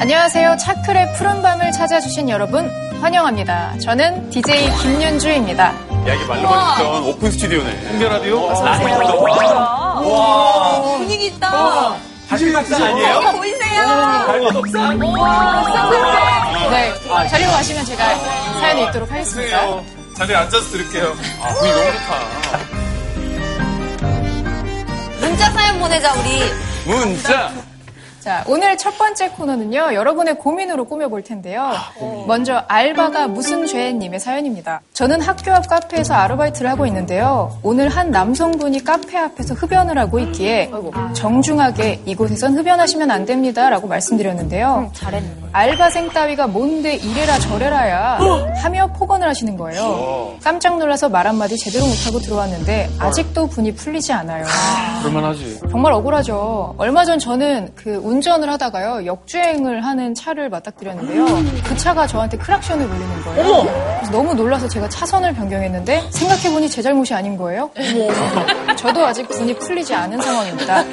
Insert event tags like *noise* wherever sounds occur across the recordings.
안녕하세요. 차클의 푸른 밤을 찾아주신 여러분 환영합니다. 저는 DJ 김윤주입니다. 야, 이게 말로 하니까 오픈 스튜디오네. 홍대 라디오? 와, 분위기 있다. 다시 박상 아니에요? 여기 보이세요? 달고 덕상? 네, 자리로 가시면 제가 사연을 읽도록 하겠습니다. 자리에 앉아서 들을게요. 아, 분위기 너무 좋다. 문자 사연 보내자, 우리. 문자! 자, 오늘 첫 번째 코너는요, 여러분의 고민으로 꾸며볼 텐데요. 먼저, 알바가 무슨 죄님의 사연입니다. 저는 학교 앞 카페에서 아르바이트를 하고 있는데요. 오늘 한 남성분이 카페 앞에서 흡연을 하고 있기에, 정중하게 이곳에선 흡연하시면 안 됩니다. 라고 말씀드렸는데요. 잘했네. 알바생 따위가 뭔데 이래라 저래라야 하며 폭언을 하시는 거예요. 깜짝 놀라서 말 한마디 제대로 못하고 들어왔는데, 아직도 분이 풀리지 않아요. 그럴만하지. 정말 억울하죠. 얼마 전 저는 그 운전을 하다가요 역주행을 하는 차를 맞닥뜨렸는데요. 그 차가 저한테 크락션을 울리는 거예요. 그래서 너무 놀라서 제가 차선을 변경했는데 생각해보니 제 잘못이 아닌 거예요. 저도 아직 분이 풀리지 않은 상황입니다.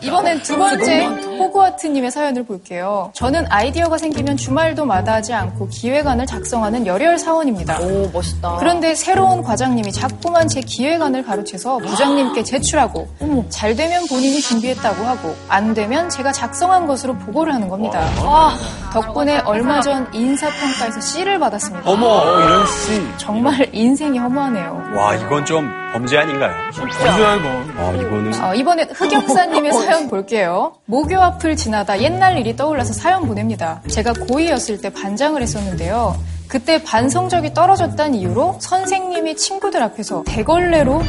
이번엔 두 번째 호그와트님의 사연을 볼게요. 저는 아이디어가 생기면 주말도 마다하지 않고 기획안을 작성하는 열혈 사원입니다. 오, 멋있다. 그런데 새로운 과장님이 자꾸만 제 기획안을 가로채서 부장님께 제출하고 잘 되면 본인이 준비했다고 하고 안 되면 제가 작성한 것으로 보고를 하는 겁니다. 아, 덕분에 얼마 전 인사평가에서 C를 받았습니다. 어머, 이런 씨. 정말 인생이 허무하네요. 와, 이건 좀 범죄 아닌가요? 진짜 이건. 아, 이거는. 어, 이번엔 흑역사님의 *laughs* 사연 볼게요. 모교 앞을 지나다 옛날 일이 떠올라서 사연 보냅니다. 제가 고2였을 때 반장을 했었는데요. 그때 반 성적이 떨어졌다는 이유로 선생님이 친구들 앞에서 대걸레로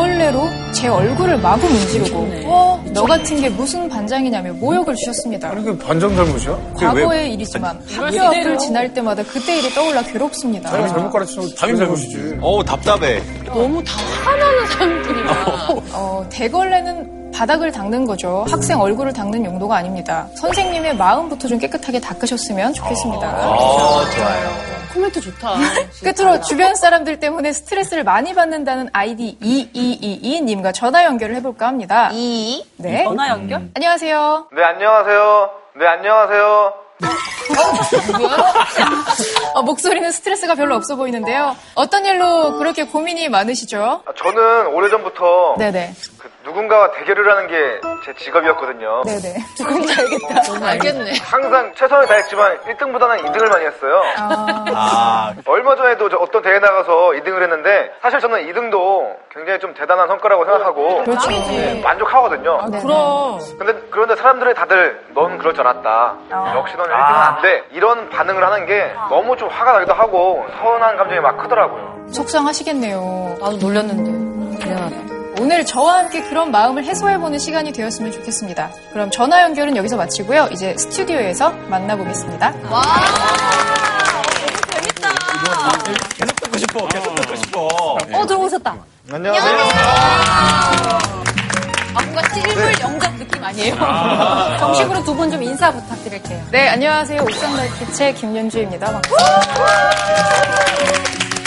대걸레로 제 얼굴을 마구 문지르고 어, 너 같은 게 무슨 반장이냐며 모욕을 주셨습니다. 아니, 그 반장 잘못이야? 과거의 일이지만 학교 앞을 지날 때마다 그때 일이 떠올라 괴롭습니다. 자기가 잘못 가르치면 자기 잘못이지. 어우, 답답해. 너무 다 화나는 사람들이야. 어, 대걸레는 바닥을 닦는 거죠. 학생 얼굴을 닦는 용도가 아닙니다. 선생님의 마음부터 좀 깨끗하게 닦으셨으면 좋겠습니다. 어, 좋아요. 코멘트 좋다. *laughs* 끝으로 주변 사람들 때문에 스트레스를 많이 받는다는 아이디 2222님과 전화 연결을 해볼까 합니다. 이. 네. 전화 연결? 안녕하세요. 네, 안녕하세요. 네, 안녕하세요. *laughs* 어, 목소리는 스트레스가 별로 없어 보이는데요. 어떤 일로 그렇게 고민이 많으시죠? 아, 저는 오래전부터 네네. 그 누군가와 대결을 하는 게 제 직업이었거든요. 네네. 누군지 알겠다. 너무 알겠네. 항상 최선을 다했지만 1등보다는 2등을 많이 했어요. 아, 아, 얼마 전에도 저 어떤 대회 나가서 2등을 했는데 사실 저는 2등도 굉장히 좀 대단한 성과라고 생각하고 그렇죠. 네, 만족하거든요. 네. 그럼. 근데 그런데 사람들이 다들 넌 그럴 줄 알았다. 역시 넌 1등은 안 돼. 이런 반응을 하는 게 너무 좀 화가 나기도 하고 서운한 감정이 막 크더라고요. 속상하시겠네요. 나도 놀렸는데. 미안하다. 오늘 저와 함께 그런 마음을 해소해보는 시간이 되었으면 좋겠습니다. 그럼 전화 연결은 여기서 마치고요. 이제 스튜디오에서 만나보겠습니다. 계속 듣고 싶어, 계속 듣고 싶어. 어, 들어오셨다. 안녕하세요. 아, 뭔가 실물 영접 느낌 아니에요? *laughs* 정식으로 두 분 좀 인사 부탁드릴게요. 네, 안녕하세요. 옥상달빛의 김윤주입니다. 반갑습니다.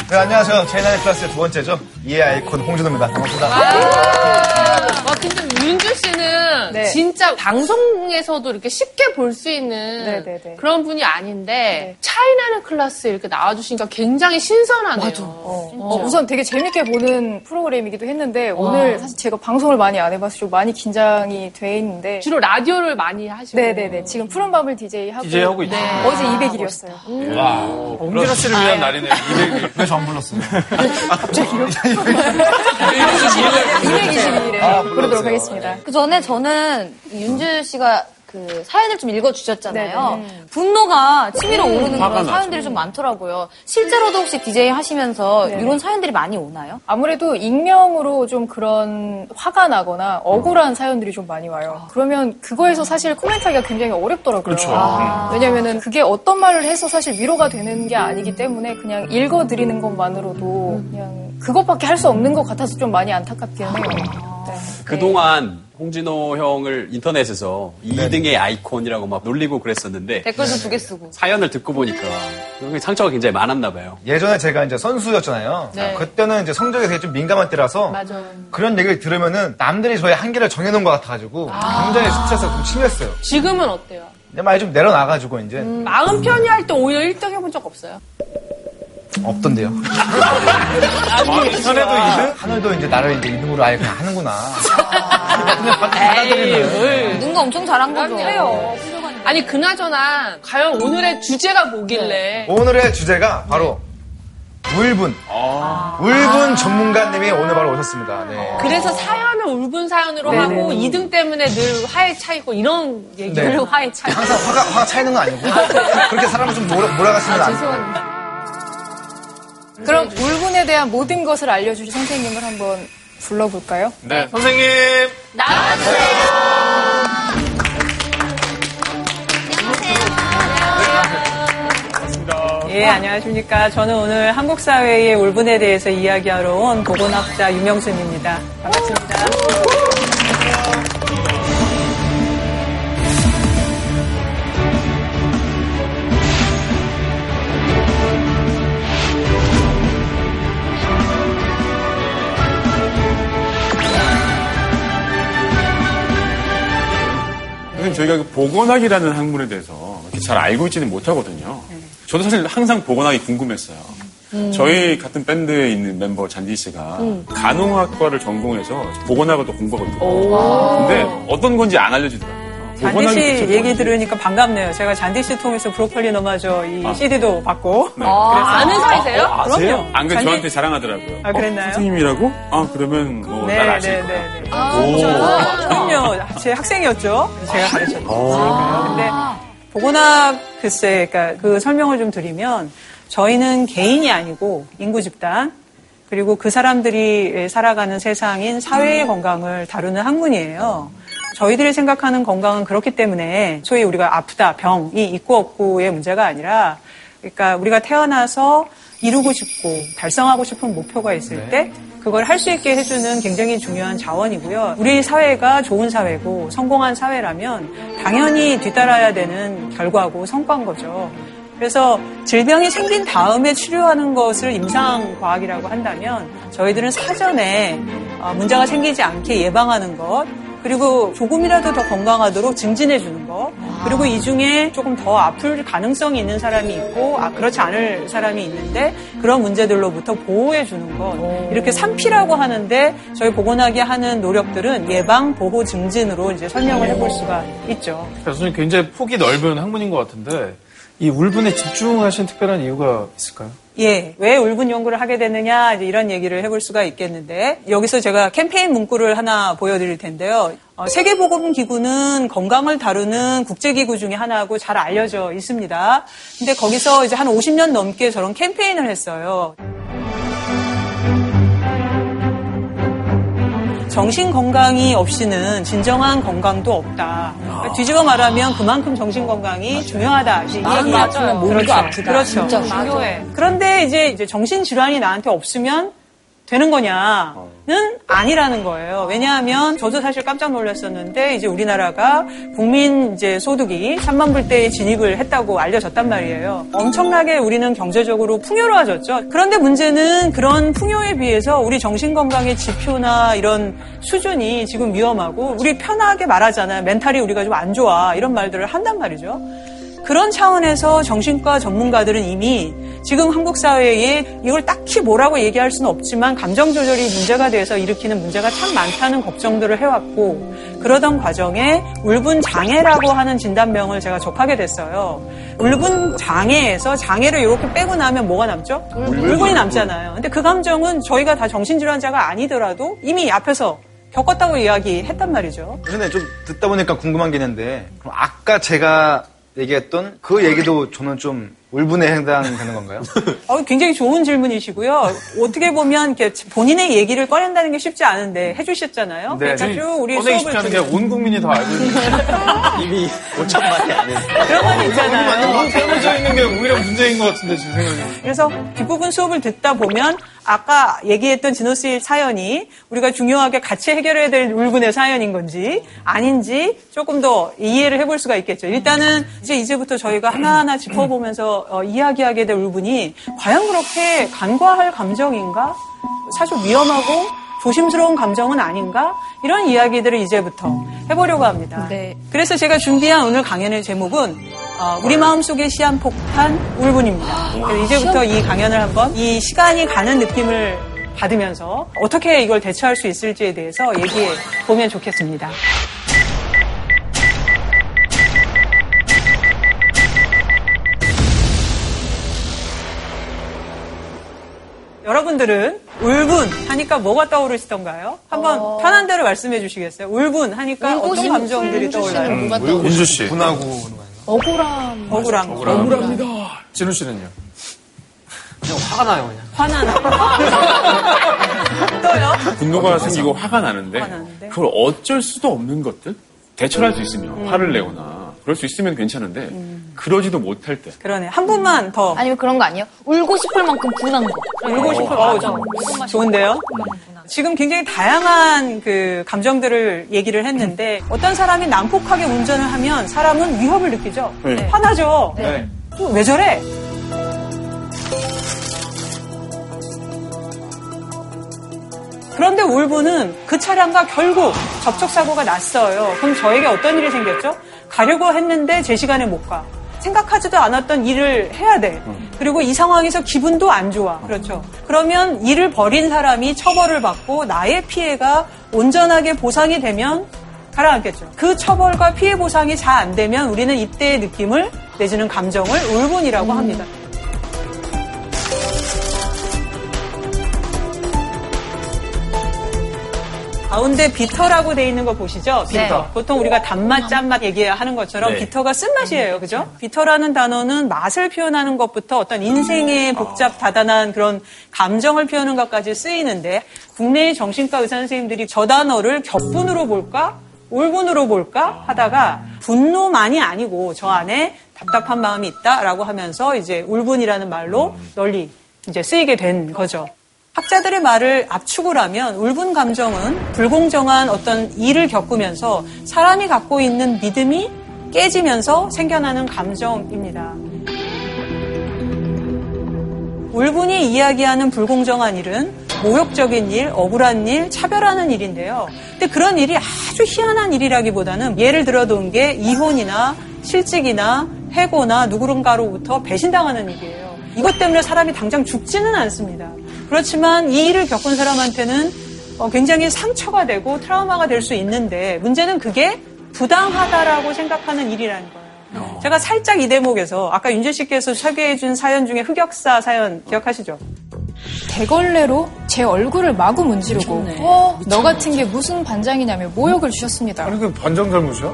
네, 안녕하세요. 제이나의 플러스의 두 번째죠. 이해 아이콘 홍준호입니다. 반갑습니다. 와, 근데 윤주 씨는 네. 진짜 방송에서도 이렇게 쉽게 볼 수 있는 네, 네, 네. 그런 분이 아닌데 차이나는 클래스 이렇게 나와주시니까 굉장히 신선하네요. 맞아. 어, 우선 되게 재밌게 보는 프로그램이기도 했는데 오늘 사실 제가 방송을 많이 안 해봐서 좀 많이 긴장이 돼 있는데 주로 라디오를 많이 하시고. 네네네 지금 푸른 밤을 DJ 하고 DJ 하고 있죠. 어제 200일이었어요. 홍진아 씨를 위한 날이네. 200일. 왜저안 불렀어요? *laughs* 222일에 *laughs* 부르도록 하겠습니다. 그 전에 저는 윤주 씨가 그 사연을 좀 읽어주셨잖아요. 네네. 분노가 치밀어 오르는 화가 그런 나죠. 사연들이 좀 많더라고요. 실제로도 혹시 DJ 하시면서 네. 이런 사연들이 많이 오나요? 아무래도 익명으로 좀 그런 화가 나거나 억울한 사연들이 좀 많이 와요. 그러면 그거에서 사실 코멘트하기가 굉장히 어렵더라고요. 그렇죠. 아, 왜냐면은 그게 어떤 말을 해서 사실 위로가 되는 게 아니기 때문에 그냥 읽어드리는 것만으로도 그냥 그것밖에 할 수 없는 것 같아서 좀 많이 안타깝기는 해요. 네. 그동안 홍진호 형을 인터넷에서 2등의 아이콘이라고 막 놀리고 그랬었는데 댓글도 두 개 쓰고. 사연을 듣고 보니까 상처가 굉장히 많았나 봐요. 예전에 제가 이제 선수였잖아요. 네. 그때는 이제 성적에 되게 좀 민감한 때라서 맞아. 그런 얘기를 들으면은 남들이 저의 한계를 정해놓은 것 같아가지고 굉장히 스트레스가 좀 심했어요. 지금은 어때요? 근데 많이 좀 내려놔가지고 이제 마음 편히 할 때 오히려 1등 해본 적 없어요? 없던데요. 전에도 2등? 하늘도 이제 나를 이제 이등으로 아예 그냥 하는구나. 누군가 엄청 잘한 거죠. 해요. 아니 그나저나 과연 오늘의 주제가 뭐길래 오늘의 주제가 바로 울분. 울분 전문가님이 오늘 바로 오셨습니다. 네. 그래서 사연을 울분 사연으로 하고 2등 때문에 늘 화에 차이고 이런 얘기를 네. 화에 차이고 항상 화가, 화가 차이는 건 아니고 그렇게 사람을 좀 몰아, 몰아가시면 안 돼요. 그럼 울분에 대한 모든 것을 알려주실 선생님을 한번 불러볼까요? 네. 선생님. 예, 안녕하십니까. 저는 오늘 한국 사회의 울분에 대해서 이야기하러 온 보건학자 유명순입니다. 반갑습니다. 선생님, 저희가 그 보건학이라는 학문에 대해서 잘 알고 있지는 못하거든요. 저도 사실 항상 보건학이 궁금했어요. 저희 같은 밴드에 있는 멤버 잔디 씨가 간호학과를 전공해서 보건학을 또 공부하고 있거든요. 근데 어떤 건지 안 알려주더라고요. 잔디 보건학이 씨 대체 얘기. 들으니까 반갑네요. 제가 잔디 씨 통해서 브로콜리 너마저 이 CD도 받고. 네. 아는 사이세요? 어, 아세요? 그럼요. 안 그래 잔디- 저한테 자랑하더라고요. 아, 그랬나요? 어, 선생님이라고? 아 그러면 뭐 네, 날 아실 네, 거야. 네, 네. 아, 그럼요. 제 학생이었죠. 제가 가르쳤죠. 근데 보건학 글쎄, 그러니까 그 설명을 좀 드리면 저희는 개인이 아니고 인구 집단 그리고 그 사람들이 살아가는 세상인 사회의 건강을 다루는 학문이에요. 저희들이 생각하는 건강은 그렇기 때문에 소위 우리가 아프다, 병이 있고 없고의 문제가 아니라 그러니까 우리가 태어나서 이루고 싶고 달성하고 싶은 목표가 있을 때 그걸 할 수 있게 해주는 굉장히 중요한 자원이고요. 우리 사회가 좋은 사회고 성공한 사회라면 당연히 뒤따라야 되는 결과고 성과인 거죠. 그래서 질병이 생긴 다음에 치료하는 것을 임상과학이라고 한다면 저희들은 사전에 어, 문제가 생기지 않게 예방하는 것 그리고 조금이라도 더 건강하도록 증진해 주는 것 그리고 이 중에 조금 더 아플 가능성이 있는 사람이 있고 아, 그렇지 않을 사람이 있는데 그런 문제들로부터 보호해 주는 것 이렇게 3P라고 하는데 저희 보건학이 하는 노력들은 예방, 보호, 증진으로 이제 설명을 해볼 수가 있죠. 교수님 굉장히 폭이 넓은 학문인 것 같은데 이 울분에 집중하신 특별한 이유가 있을까요? 예, 왜 울분 연구를 하게 이제 이런 얘기를 해볼 수가 있겠는데 여기서 제가 캠페인 문구를 하나 보여드릴 텐데요. 어, 세계보건기구는 건강을 다루는 국제기구 중에 하나고 잘 알려져 있습니다. 근데 거기서 이제 한 50년 넘게 저런 캠페인을 했어요. 정신 건강이 없이는 진정한 건강도 없다. 그러니까 뒤집어 말하면 그만큼 정신 건강이 중요하다. 마음이 아프면 몸도 그렇죠. 아프다. 그렇죠. 진짜 중요해. 그런데 이제, 이제 정신 질환이 나한테 없으면 되는 거냐는 아니라는 거예요. 왜냐하면 저도 사실 깜짝 놀랐었는데 이제 우리나라가 국민 이제 소득이 3만 불대에 진입을 했다고 알려졌단 말이에요. 엄청나게 우리는 경제적으로 풍요로워졌죠. 그런데 문제는 그런 풍요에 비해서 우리 정신 건강의 지표나 이런 수준이 지금 위험하고 우리 편하게 말하잖아요. 멘탈이 우리가 좀 안 좋아 이런 말들을 한단 말이죠. 그런 차원에서 정신과 전문가들은 이미 지금 한국 사회에 이걸 딱히 뭐라고 얘기할 수는 없지만 감정 조절이 문제가 돼서 일으키는 문제가 참 많다는 걱정들을 해왔고 그러던 과정에 울분 장애라고 하는 진단명을 제가 접하게 됐어요. 울분 장애에서 장애를 이렇게 빼고 나면 뭐가 남죠? 울분이 남잖아요. 근데 그 감정은 저희가 다 정신질환자가 아니더라도 이미 앞에서 겪었다고 이야기했단 말이죠. 근데 좀 듣다 보니까 궁금한 게 있는데 그럼 아까 제가 얘기했던 그 얘기도 저는 좀 울분에 해당되는 건가요? *laughs* 어, 굉장히 좋은 질문이시고요. 어떻게 보면 본인의 얘기를 꺼낸다는 게 쉽지 않은데 해주셨잖아요. 네, 그러니까 쭉 우리 수업을 들으면 온 국민이 다 알고 있는 *laughs* 이미 5천만이 안 했어요. 그런 건 있잖아요. 너무 펴져 있는 게 오히려 문제인 것 같은데 지금 생각이. 그래서 뒷부분 수업을 듣다 보면 아까 얘기했던 진호 씨 사연이 우리가 중요하게 같이 해결해야 될 울분의 사연인 건지 아닌지 조금 더 이해를 해볼 수가 있겠죠. 일단은 이제 이제부터 저희가 하나하나 짚어보면서 어, 이야기하게 될 울분이 과연 그렇게 간과할 감정인가? 사실 위험하고 조심스러운 감정은 아닌가? 이런 이야기들을 이제부터 해보려고 합니다. 네. 그래서 제가 준비한 오늘 강연의 제목은 어, 우리 마음속의 시한폭탄 울분입니다. 그래서 이제부터 이 강연을 한번 이 시간이 가는 느낌을 받으면서 어떻게 이걸 대처할 수 있을지에 대해서 얘기해 보면 좋겠습니다. 여러분들은 울분 하니까 뭐가 떠오르시던가요? 한번 편한 대로 말씀해 주시겠어요? 울분 하니까 어떤 감정들이 떠올라요? 윤주 씨. 분하고? 억울함. 억울한 거. 억울합니다. 진우 씨는요? 그냥 화가 나요, 그냥. 화나는 *laughs* 또요? 분노가 생기고 화가 나는데 화가 나는데? 그걸 어쩔 수도 없는 것들 대처할 수 있으면 화를 내거나 그럴 수 있으면 괜찮은데 그러지도 못할 때 그러네. 한 분만 더 아니면 그런 거 아니에요? 울고 싶을 만큼 분한 거. 울고 싶어. 어, 저- 좋은데요? 지금 굉장히 다양한 그 감정들을 얘기를 했는데 어떤 사람이 난폭하게 운전을 하면 사람은 위협을 느끼죠. 네. 화나죠. 네. 또왜 저래? 그런데 울분은 그 차량과 결국 접촉사고가 났어요. 그럼 저에게 어떤 일이 생겼죠? 가려고 했는데 제 시간에 못 가. 생각하지도 않았던 일을 해야 돼. 그리고 이 상황에서 기분도 안 좋아. 그렇죠. 그러면 일을 벌인 사람이 처벌을 받고 나의 피해가 온전하게 보상이 되면 가라앉겠죠. 그 처벌과 피해 보상이 잘 안 되면 우리는 이때의 느낌을 내지는 감정을 울분이라고 합니다. 가운데 비터라고 돼 있는 거 보시죠? 비터. 네. 보통 우리가 단맛, 짠맛 얘기하는 것처럼 네. 비터가 쓴맛이에요. 그죠? 비터라는 단어는 맛을 표현하는 것부터 어떤 인생의 복잡, 다단한 그런 감정을 표현하는 것까지 쓰이는데 국내의 정신과 의사 선생님들이 저 단어를 격분으로 볼까? 울분으로 볼까? 하다가 분노만이 아니고 저 안에 답답한 마음이 있다라고 하면서 이제 울분이라는 말로 널리 이제 쓰이게 된 거죠. 학자들의 말을 압축을 하면 울분 감정은 불공정한 어떤 일을 겪으면서 사람이 갖고 있는 믿음이 깨지면서 생겨나는 감정입니다. 울분이 이야기하는 불공정한 일은 모욕적인 일, 억울한 일, 차별하는 일인데요. 근데 그런 일이 아주 희한한 일이라기보다는 예를 들어둔 게 이혼이나 실직이나 해고나 누구른가로부터 배신당하는 일이에요. 이것 때문에 사람이 당장 죽지는 않습니다. 그렇지만 이 일을 겪은 사람한테는 어, 굉장히 상처가 되고 트라우마가 될 수 있는데 문제는 그게 부당하다라고 생각하는 일이라는 거예요. 제가 살짝 이 대목에서 아까 윤재 씨께서 소개해준 사연 중에 흑역사 사연 기억하시죠? 대걸레로 제 얼굴을 마구 문지르고 어, 너 같은 게 무슨 반장이냐며 모욕을 주셨습니다. 아니, 그 반장 잘못이야?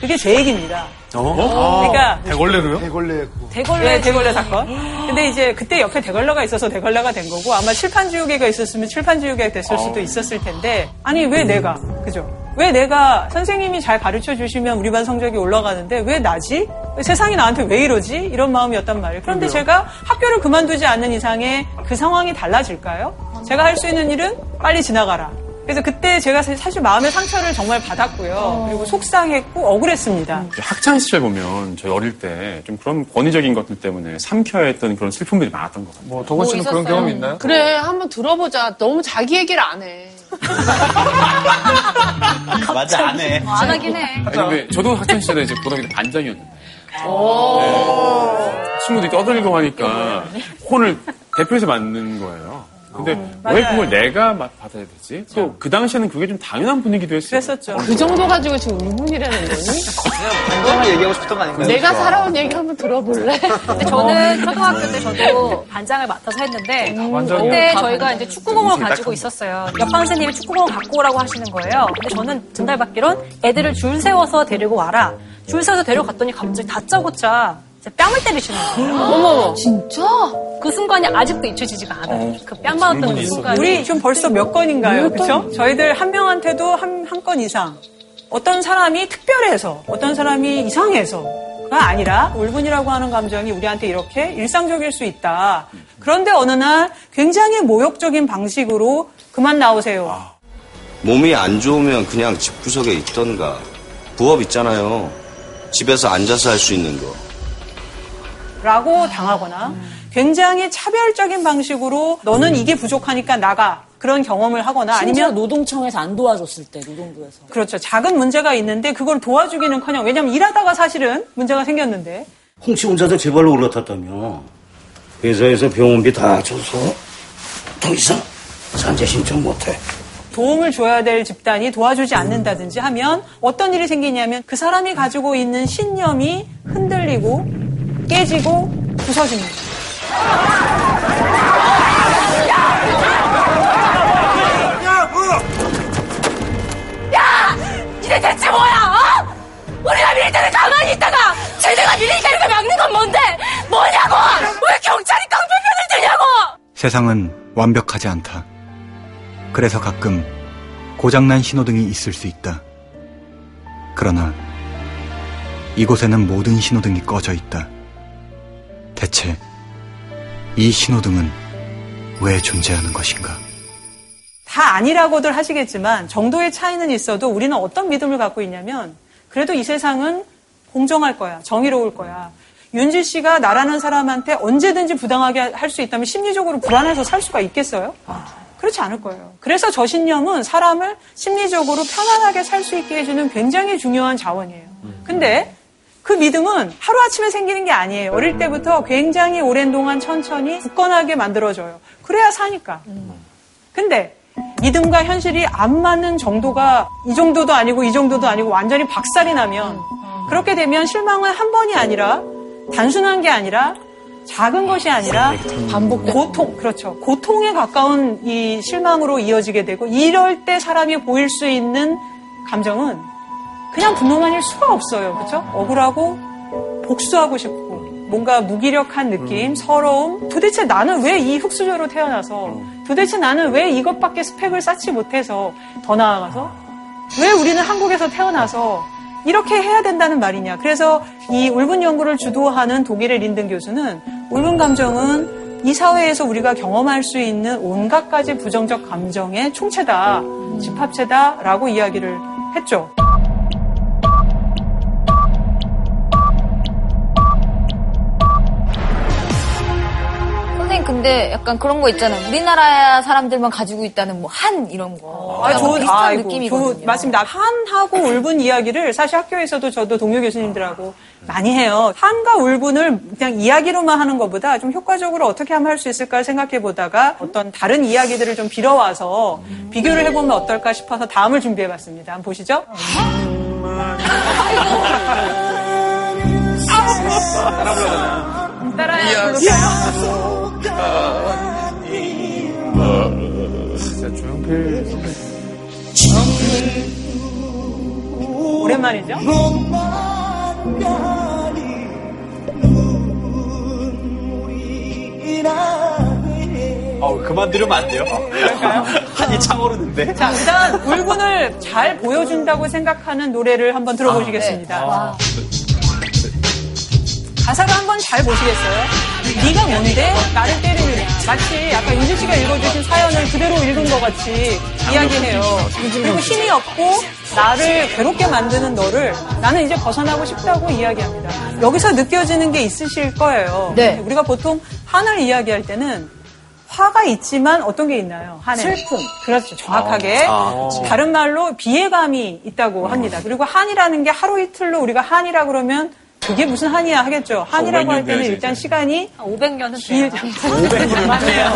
그게 제 얘기입니다. 어? 그러니까 대걸레로요? 대걸레. 대걸레 네, 대걸레 사건. 근데 이제 그때 옆에 대걸레가 있어서 대걸레가 된 거고 아마 칠판지우개가 있었으면 칠판지우개가 됐을 수도 있었을 텐데 아니 왜 내가 그죠? 왜 내가 선생님이 잘 가르쳐 주시면 우리 반 성적이 올라가는데 왜 나지? 세상이 나한테 왜 이러지? 이런 마음이었단 말이에요. 그런데 제가 학교를 그만두지 않는 이상에 그 상황이 달라질까요? 제가 할 수 있는 일은 빨리 지나가라. 그래서 그때 제가 사실 마음의 상처를 정말 받았고요. 그리고 속상했고 억울했습니다. 학창 시절 보면 저희 어릴 때 좀 그런 권위적인 것들 때문에 삼켜야 했던 그런 슬픔들이 많았던 것 같아요. 뭐, 도건 씨는 그런 있었어요. 경험 있나요? 그래, 한번 들어보자. 너무 자기 얘기를 안 해. *laughs* 맞아, 안 해. 안 하긴 해. 아니, 근데 저도 학창 시절에 이제 고등학교 때 반장이었는데 네. 친구들이 떠들고 하니까 혼을 대표해서 맞는 거예요. 근데 왜 맞아요. 그걸 내가 마- 받아야 되지? 또 그 당시에는 그게 좀 당연한 분위기도 했어요. 그랬었죠. 그 정도 가지고 지금 울분이라는 거니? 그냥 반장을 얘기하고 싶던 거 아닌가요? 내가 살아온 얘기 한번 들어볼래? 근데 저는 초등학교 때 저도 반장을 맡아서 했는데 반장이요? 그때 저희가 이제 축구공을 가지고 있었어요. 옆반 선생님이 축구공을 갖고 오라고 하시는 거예요. 근데 저는 전달받기론 애들을 줄 세워서 데리고 와라. 줄 세워서 데려갔더니 갑자기 다짜고짜 제 뺨을 때리시는 거예요. 어머. 진짜? 그 순간이 아직도 잊혀지지가 않아요. 그뺨 맞았던 그 순간이. 우리 지금 벌써 몇 건인가요? 그렇죠? 저희들 한 명한테도 한 한 건 이상. 어떤 사람이 특별해서, 어떤 사람이 이상해서가 아니라 울분이라고 하는 감정이 우리한테 이렇게 일상적일 수 있다. 그런데 어느 날 굉장히 모욕적인 방식으로 그만 나오세요. 몸이 안 좋으면 그냥 집구석에 있던가. 부업 있잖아요. 집에서 앉아서 할 수 있는 거. 라고 당하거나 굉장히 차별적인 방식으로 너는 이게 부족하니까 나가. 그런 경험을 하거나 심지어 아니면 노동청에서 안 도와줬을 때 노동부에서 그렇죠. 작은 문제가 있는데 그걸 도와주기는커녕 왜냐면 일하다가 사실은 문제가 생겼는데 홍씨 혼자서 제발로 올라탔다며. 회사에서 병원비 다 줘서 더 이상 산재 신청 못해. 도움을 줘야 될 집단이 도와주지 않는다든지 하면 어떤 일이 생기냐면 그 사람이 가지고 있는 신념이 흔들리고 깨지고 부서집니다. 야! 이게 대체 뭐야, 어? 우리가 밀 때는 가만히 있다가 쟤네가 이렇게 막는 건 뭔데? 뭐냐고! 왜 경찰이 깡패편을 드냐고! 세상은 완벽하지 않다. 그래서 가끔 고장난 신호등이 있을 수 있다. 그러나 이곳에는 모든 신호등이 꺼져 있다. 대체 이 신호등은 왜 존재하는 것인가? 다 아니라고들 하시겠지만 정도의 차이는 있어도 우리는 어떤 믿음을 갖고 있냐면 그래도 이 세상은 공정할 거야. 정의로울 거야. 윤지 씨가 나라는 사람한테 언제든지 부당하게 할 수 있다면 심리적으로 불안해서 살 수가 있겠어요? 그렇지 않을 거예요. 그래서 저 신념은 사람을 심리적으로 편안하게 살 수 있게 해주는 굉장히 중요한 자원이에요. 근데 그 믿음은 하루아침에 생기는 게 아니에요. 어릴 때부터 굉장히 오랜 동안 천천히 굳건하게 만들어져요. 그래야 사니까. 근데 믿음과 현실이 안 맞는 정도가 이 정도도 아니고 이 정도도 아니고 완전히 박살이 나면 그렇게 되면 실망은 한 번이 아니라 단순한 게 아니라 작은 것이 아니라 반복 고통 그렇죠 고통에 가까운 이 실망으로 이어지게 되고 이럴 때 사람이 보일 수 있는 감정은 그냥 분노만일 수가 없어요. 그렇죠 억울하고 복수하고 싶고 뭔가 무기력한 느낌 서러움. 도대체 나는 왜 이 흙수저로 태어나서 도대체 나는 왜 이것밖에 스펙을 쌓지 못해서 더 나아가서 왜 우리는 한국에서 태어나서 이렇게 해야 된다는 말이냐. 그래서 이 울분 연구를 주도하는 독일의 린든 교수는 울분 감정은 이 사회에서 우리가 경험할 수 있는 온갖 가지 부정적 감정의 총체다, 집합체다라고 이야기를 했죠. 근데 약간 그런 거 있잖아요. 우리나라 사람들만 가지고 있다는 뭐 한 이런 거. 아, 약간 좋은, 비슷한 아이고, 느낌이거든요. 좋은- 맞습니다. 한하고 울분 이야기를 사실 학교에서도 저도 동료 교수님들하고 많이 해요. 한과 울분을 그냥 이야기로만 하는 것보다 좀 효과적으로 어떻게 하면 할 수 있을까 생각해 보다가 어떤 다른 이야기들을 좀 빌어와서 비교를 해보면 어떨까 싶어서 다음을 준비해 봤습니다. 한번 보시죠. 따라야 부를까요? 진짜 조용필. 오랜만이죠? 어, 그만 들으면 안 돼요? 한이 차오르는데? 자, 일단 울분을 잘 보여준다고 생각하는 노래를 한번 들어보시겠습니다. 아, 가사를 한번 잘 보시겠어요? 네가 뭔데 나를 때리느냐. 마치 아까 윤진 씨가 읽어주신 사연을 그대로 읽은 것 같이 이야기해요. 그리고 힘이 없고 나를 괴롭게 만드는 너를 나는 이제 벗어나고 싶다고 이야기합니다. 여기서 느껴지는 게 있으실 거예요. 네. 우리가 보통 한을 이야기할 때는 화가 있지만 어떤 게 있나요? 한에 슬픔. 그렇죠. 정확하게 아, 그치. 다른 말로 비애감이 있다고 합니다. 그리고 한이라는 게 하루 이틀로 우리가 한이라 그러면 그게 무슨 한이야 하겠죠. 한이라고 할 때는 일단 시간이 500년은 길 500년 맞네요.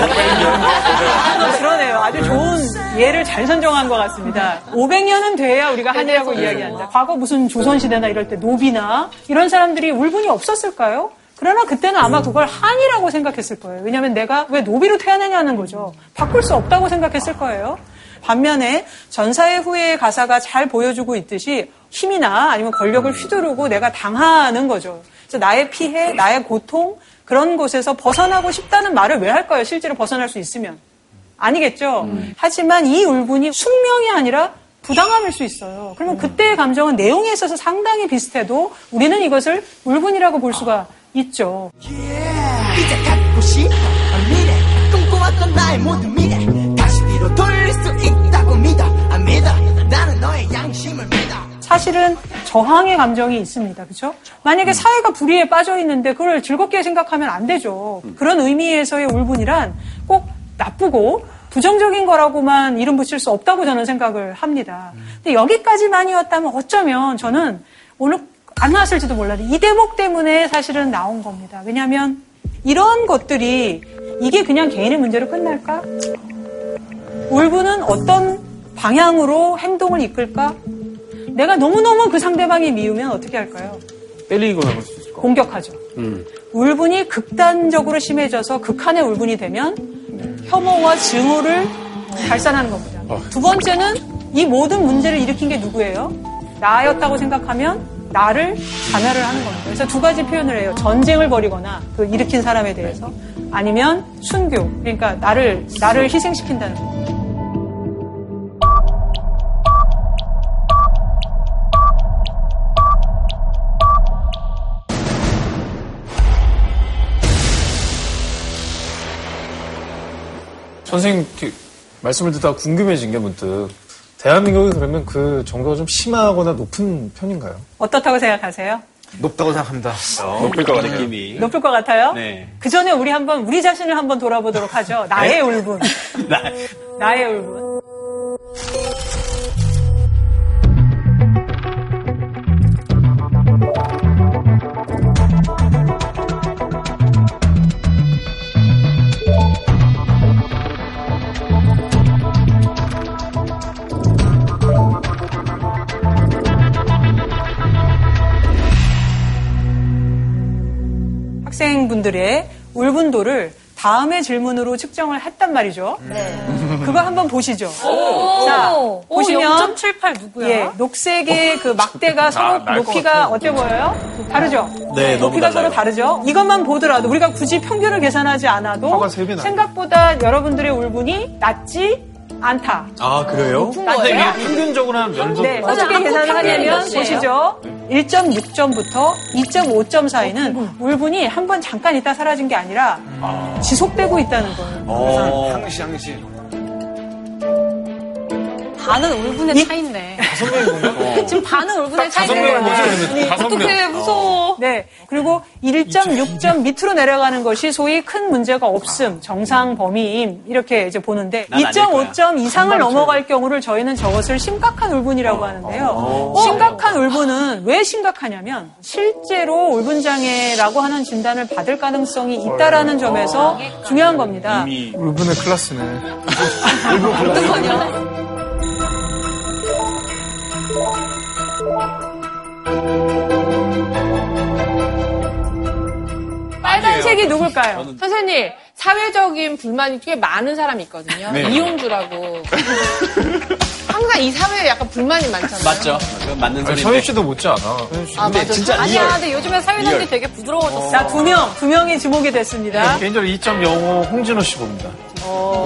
그러네요. 아주 좋은 예를 잘 선정한 것 같습니다. 500년은 돼야 우리가 한이라고 이야기한다. 과거 무슨 조선시대나 이럴 때 노비나 이런 사람들이 울분이 없었을까요? 그러나 그때는 아마 그걸 한이라고 생각했을 거예요. 왜냐하면 내가 왜 노비로 태어나냐는 거죠. 바꿀 수 없다고 생각했을 거예요. 반면에 전사의 후예의 가사가 잘 보여주고 있듯이 힘이나 아니면 권력을 휘두르고 내가 당하는 거죠. 그래서 나의 피해, 나의 고통 그런 곳에서 벗어나고 싶다는 말을 왜 할까요? 실제로 벗어날 수 있으면 아니겠죠. 하지만 이 울분이 숙명이 아니라 부당함일 수 있어요. 그러면 그때의 감정은 내용에 있어서 상당히 비슷해도 우리는 이것을 울분이라고 볼 수가 있죠. 이제 갖고 싶어 미래 꿈꿔왔던 나의 모든 미래 다시 뒤로 돌릴 수 있다고 믿어 안 믿어 나는 너의 양심을 믿어 사실은 저항의 감정이 있습니다. 그렇죠? 만약에 사회가 불의에 빠져 있는데 그걸 즐겁게 생각하면 안 되죠. 그런 의미에서의 울분이란 꼭 나쁘고 부정적인 거라고만 이름 붙일 수 없다고 저는 생각을 합니다. 근데 여기까지만이었다면 어쩌면 저는 오늘 안 나왔을지도 몰라도 이 대목 때문에 사실은 나온 겁니다. 왜냐하면 이런 것들이 이게 그냥 개인의 문제로 끝날까? 울분은 어떤 방향으로 행동을 이끌까? 내가 너무너무 그 상대방이 미우면 어떻게 할까요? 때리거나 그럴 수 있을 것 공격하죠. 음. 울분이 극단적으로 심해져서 극한의 울분이 되면 혐오와 증오를 발산하는 겁니다. 두 번째는 이 모든 문제를 일으킨 게 누구예요? 나였다고 생각하면 나를 자멸을 하는 겁니다. 그래서 두 가지 표현을 해요. 전쟁을 벌이거나 그 일으킨 사람에 대해서 아니면 순교. 그러니까 나를 나를 희생시킨다는 거. 선생님 그 말씀을 듣다가 궁금해진 게 문득 대한민국이 그러면 그 정도가 좀 심하거나 높은 편인가요? 어떻다고 생각하세요? 높다고 생각합니다. 높을 것 같아요. 느낌이. 높을 것 같아요? 네. 그 전에 우리 한번 우리 자신을 한번 돌아보도록 하죠. 나의 울분. *laughs* 나- 나의 울분. 학생분들의 울분도를 다음의 질문으로 측정을 했단 말이죠. 그거 한번 보시죠. 자, 오, 보시면 0.78 누구야? 예, 녹색의 그 막대가 서로 날것 높이가. 어때 보여요? 다르죠? 네, 너무 높이가. 서로 다르죠? 이것만 보더라도 우리가 굳이 평균을 계산하지 않아도. 생각보다 여러분들의 울분이 낮지 않다. 아, 그래요? 근데 이게 평균적으로 한 면적 네, 어떻게 계산을 하냐면 보시죠. 1.6점부터 2.5점 사이는 울분이 한 번 잠깐 있다 사라진 게 아니라 지속되고 있다는 거예요. 어. 항시 항시. 반은 울분의 차이네. *laughs* 지금 반은 울분의 다섯 차이네. 명은 뭐지 그러면? 다섯 명. 어떻게 무서워. 네. 그리고 1.6점 밑으로 내려가는 것이 소위 큰 문제가 없음, 정상 범위임, 이렇게 이제 보는데, 난안될 거야. 2.5점 이상을 넘어갈 경우를 저희는 저것을 심각한 울분이라고 하는데요. 어. 심각한 울분은 왜 심각하냐면, 실제로 울분장애라고 하는 진단을 받을 가능성이 있다라는 점에서 중요한 겁니다. 울분의 클래스네. *laughs* 빨간색이 누굴까요? 선생님, 사회적인 불만이 꽤 많은 사람이 있거든요. 네. 이용주라고. 항상 이 사회에 약간 불만이 많잖아요. 맞죠? 그건 맞는 소리인데. 서윤 씨도 못지 않아. 아, 맞아. 진짜 아니야, real. 근데 요즘에 사회자들이 되게 부드러워졌어. 자, 두 명, 두 명이 지목이 됐습니다. 개인적으로 2.05 홍진호 씨 봅니다.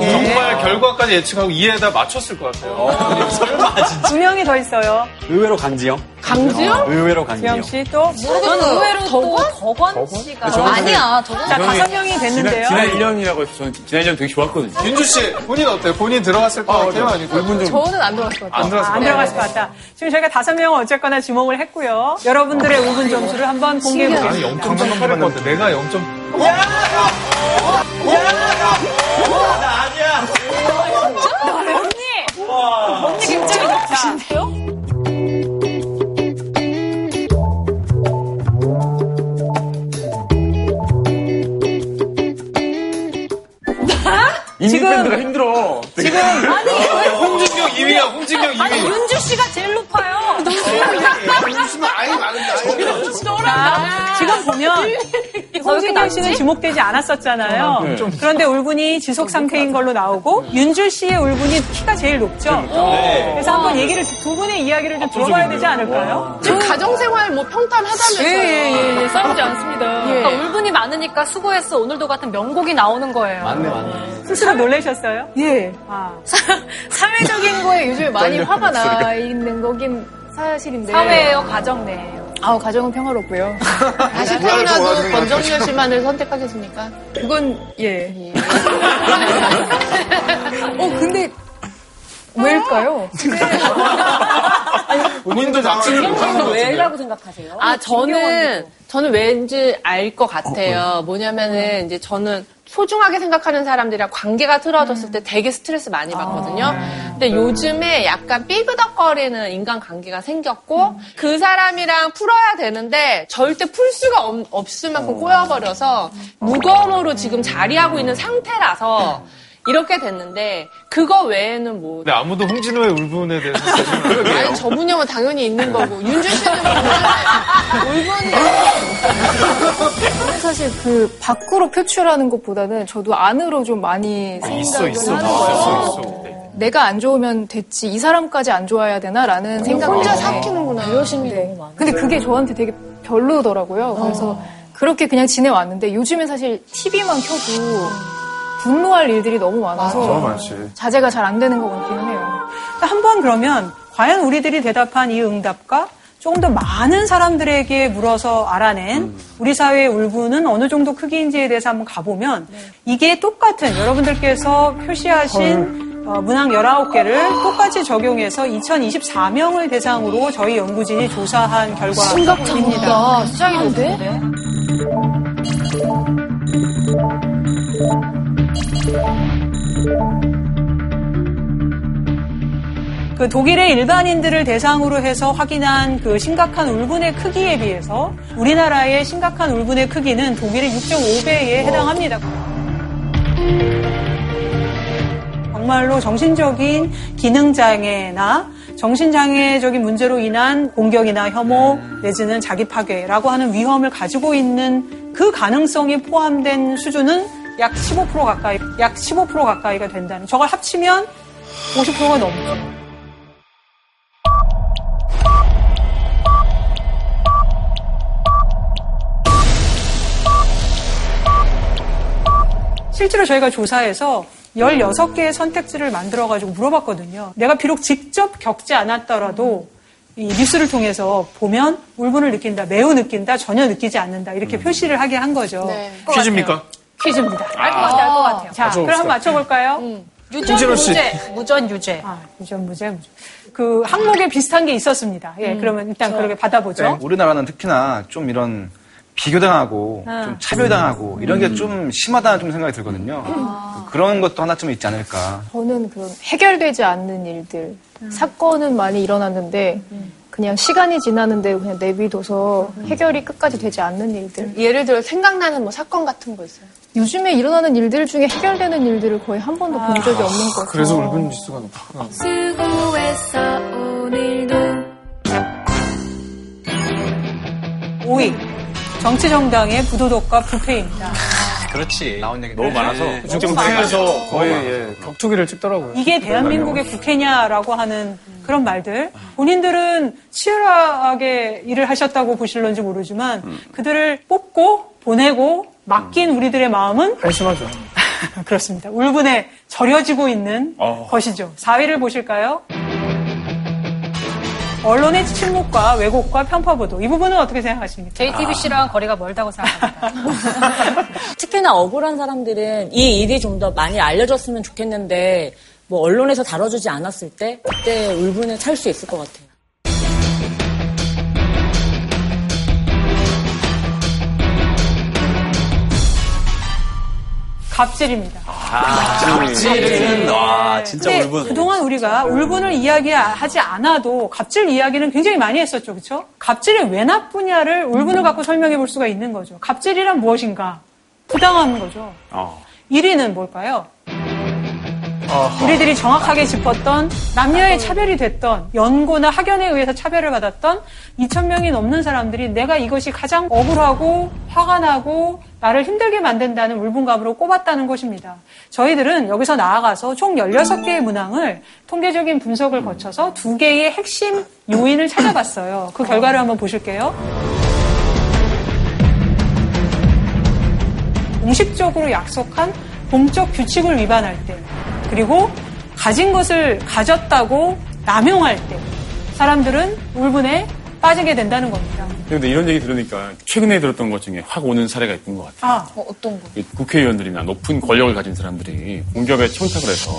예. 정말 결과까지 예측하고 이해에다 맞췄을 것 같아요. *laughs* 설마 진짜. 두 명이 더 있어요. 의외로 강지영. 강지영? 의외로 강지영. 지영 씨 또. 저는 의외로 또 덕원 씨가. 아니야, 저건 자, 다섯 명이 됐는데요. 지난 1년이라고 해서 저는 지난 1년 되게 좋았거든요. 윤주 씨, 본인 어때요? 본인 들어갔을 것 같아요? 아니고? 울분 좀 저는 안 들어갔을 것 같아요. 안 들어갔을 안것 들어갔을 것 같다. 지금 저희가 다섯 명은 어쨌거나 지목을 했고요. 여러분들의 울분 점수를 한번 공개해 아니, 보겠습니다. 0.3 받을 것 같아. 내가 0. 언니 굉장히 높으신데요? 인디 밴드가 힘들어. 되게 지금 아니 홍진경 2위야, 홍진경 2위. 아니, 윤주 씨가 제일 높아요. 무슨 아이 많은데 아이 자, 지금 지금 보면 홍진경 씨는 지목되지 않았었잖아요. 네. 좀- 그런데 울분이 지속 상태인 걸로 나오고 윤주 씨의 울분이 키가 제일 높죠. 네. 그래서 한번 얘기를 두 분의 이야기를 좀 들어봐야 되지 않을까요? 지금 가정생활 뭐 평탄하다면서요. 예, 예, 예, 예. 싸우지 않습니다. 예. 그러니까 울분이 많으니까 수고했어. 오늘도 같은 명곡이 나오는 거예요. 맞네, 맞네. 스스로 놀라셨어요? 예. 아. 사회적인 거에 요즘에 많이 화가 나. 있는 거긴 사실인데. 사회예요, 가정 내예요. 아우, 가정은 평화롭고요. *laughs* 다시 태어나도 권정열 씨만을 선택하겠습니까? 그건, 예. *laughs* 어, 근데, 왜일까요? *laughs* 본인도 지금 왜라고 생각하세요? 아, 저는, 저는 왠지 알 것 같아요. 뭐냐면은, 이제 저는 소중하게 생각하는 사람들이랑 관계가 틀어졌을 때 되게 스트레스 많이 받거든요. 근데 요즘에 약간 삐그덕거리는 인간 관계가 생겼고, 그 사람이랑 풀어야 되는데, 절대 풀 수가 없, 없을 만큼 꼬여버려서, 무거움으로 지금 자리하고 있는 상태라서, 이렇게 됐는데, 그거 외에는 뭐, 근데 아무도 홍진호의 울분에 대해서 *laughs* 아니, 저 분야면 당연히 있는 거고, 윤준 씨는 *laughs* 울분이 저는 사실 그 밖으로 표출하는 것보다는 저도 안으로 좀 많이 생각을 있어, 있어. 하는 있어, 거예요. 있어. 내가 안 좋으면 됐지 이 사람까지 안 좋아야 되나라는 생각 혼자 때문에. 삭히는구나. 의심이 너무 많아. 근데 그게 저한테 되게 별로더라고요. 그래서 그렇게 그냥 지내왔는데 요즘엔 사실 TV만 켜도 분노할 일들이 너무 많아서. 자제가 잘 안 되는 것 같기는 해요. 한 번 그러면 과연 우리들이 대답한 이 응답과 조금 더 많은 사람들에게 물어서 알아낸 우리 사회의 울분은 어느 정도 크기인지에 대해서 한번 가보면 이게 똑같은 여러분들께서 표시하신 어, 문항 19개를 똑같이 적용해서 2024명을 대상으로 저희 연구진이 조사한 결과입니다. 심각합니다. 시작인데? 그 독일의 일반인들을 대상으로 해서 확인한 그 심각한 울분의 크기에 비해서 우리나라의 심각한 울분의 크기는 독일의 6.5배에 해당합니다. 정말로 정신적인 기능장애나 정신장애적인 문제로 인한 공격이나 혐오 내지는 자기 파괴라고 하는 위험을 가지고 있는 그 가능성이 포함된 수준은 약 15% 가까이, 약 15% 가까이가 된다는. 저걸 합치면 50%가 넘죠. 실제로 저희가 조사해서 16개의 선택지를 만들어가지고 물어봤거든요. 내가 비록 직접 겪지 않았더라도 이 뉴스를 통해서 보면 울분을 느낀다, 매우 느낀다, 전혀 느끼지 않는다 이렇게 표시를 하게 한 거죠. 네. 퀴즈입니까? 퀴즈입니다. 알 것 같아요, 알 것 같아요. 자, 맞춰봅시다. 그럼 한번 맞춰볼까요? 유전 홍진호 씨. 무죄, 무전 유죄. 아, 무전 무죄, 무죄. 그 항목에 비슷한 게 있었습니다. 예, 그러면 일단 그렇게 받아보죠. 네, 우리나라는 특히나 좀 이런 비교당하고 아. 좀 차별당하고 이런 게 좀 심하다는 좀 생각이 들거든요. 그런 것도 하나쯤은 있지 않을까. 저는 그런 해결되지 않는 일들 사건은 많이 일어났는데 그냥 시간이 지나는 대로 그냥 내비둬서 해결이 끝까지 되지 않는 일들 예를 들어 생각나는 뭐 사건 같은 거 있어요? 요즘에 일어나는 일들 중에 해결되는 일들을 거의 한 번도 본 적이 없는 것 같아요. 그래서 울분 지수가 높구나. 수고했어 오늘도 5위. 정치정당의 부도덕과 부패입니다. 그렇지. 나온 얘기 너무 많아서. 지금 국회에서 거의 예, 격투기를 찍더라고요. 이게 대한민국의 국회냐라고 하는 그런 말들. 본인들은 치열하게 일을 하셨다고 보실런지 모르지만 그들을 뽑고 보내고 맡긴 우리들의 마음은 한심하죠. *laughs* 그렇습니다. 울분에 절여지고 있는 어. 것이죠. 4위를 보실까요? 언론의 침묵과 왜곡과 편파 보도. 이 부분은 어떻게 생각하십니까? JTBC랑 거리가 멀다고 생각합니다. *laughs* 특히나 억울한 사람들은 이 일이 좀 더 많이 알려졌으면 좋겠는데 뭐 언론에서 다뤄주지 않았을 때 그때 울분을 찰수 있을 것 같아요. 갑질입니다. 갑질은, 와, 진짜 울분. 그동안 우리가 울분을 이야기하지 않아도 갑질 이야기는 굉장히 많이 했었죠. 그렇죠? 갑질이 왜 나쁘냐를 울분을 갖고 설명해 볼 수가 있는 거죠. 갑질이란 무엇인가? 부당한 거죠. 어. 1위는 뭘까요? 우리들이 정확하게 짚었던 남녀의 차별이 됐던 연고나 학연에 의해서 차별을 받았던 2,000명이 넘는 사람들이 내가 이것이 가장 억울하고 화가 나고 나를 힘들게 만든다는 울분감으로 꼽았다는 것입니다. 저희들은 여기서 나아가서 총 16개의 문항을 통계적인 분석을 거쳐서 두 개의 핵심 요인을 찾아봤어요. 그 결과를 한번 보실게요. 공식적으로 약속한 공적 규칙을 위반할 때, 그리고 가진 것을 가졌다고 남용할 때, 사람들은 울분에 빠지게 된다는 겁니다. 근데 이런 얘기 들으니까 최근에 들었던 것 중에 확 오는 사례가 있던 것 같아요. 아, 어 떤 거? 국회의원들이나 높은 권력을 가진 사람들이 공기업에 청탁을 해서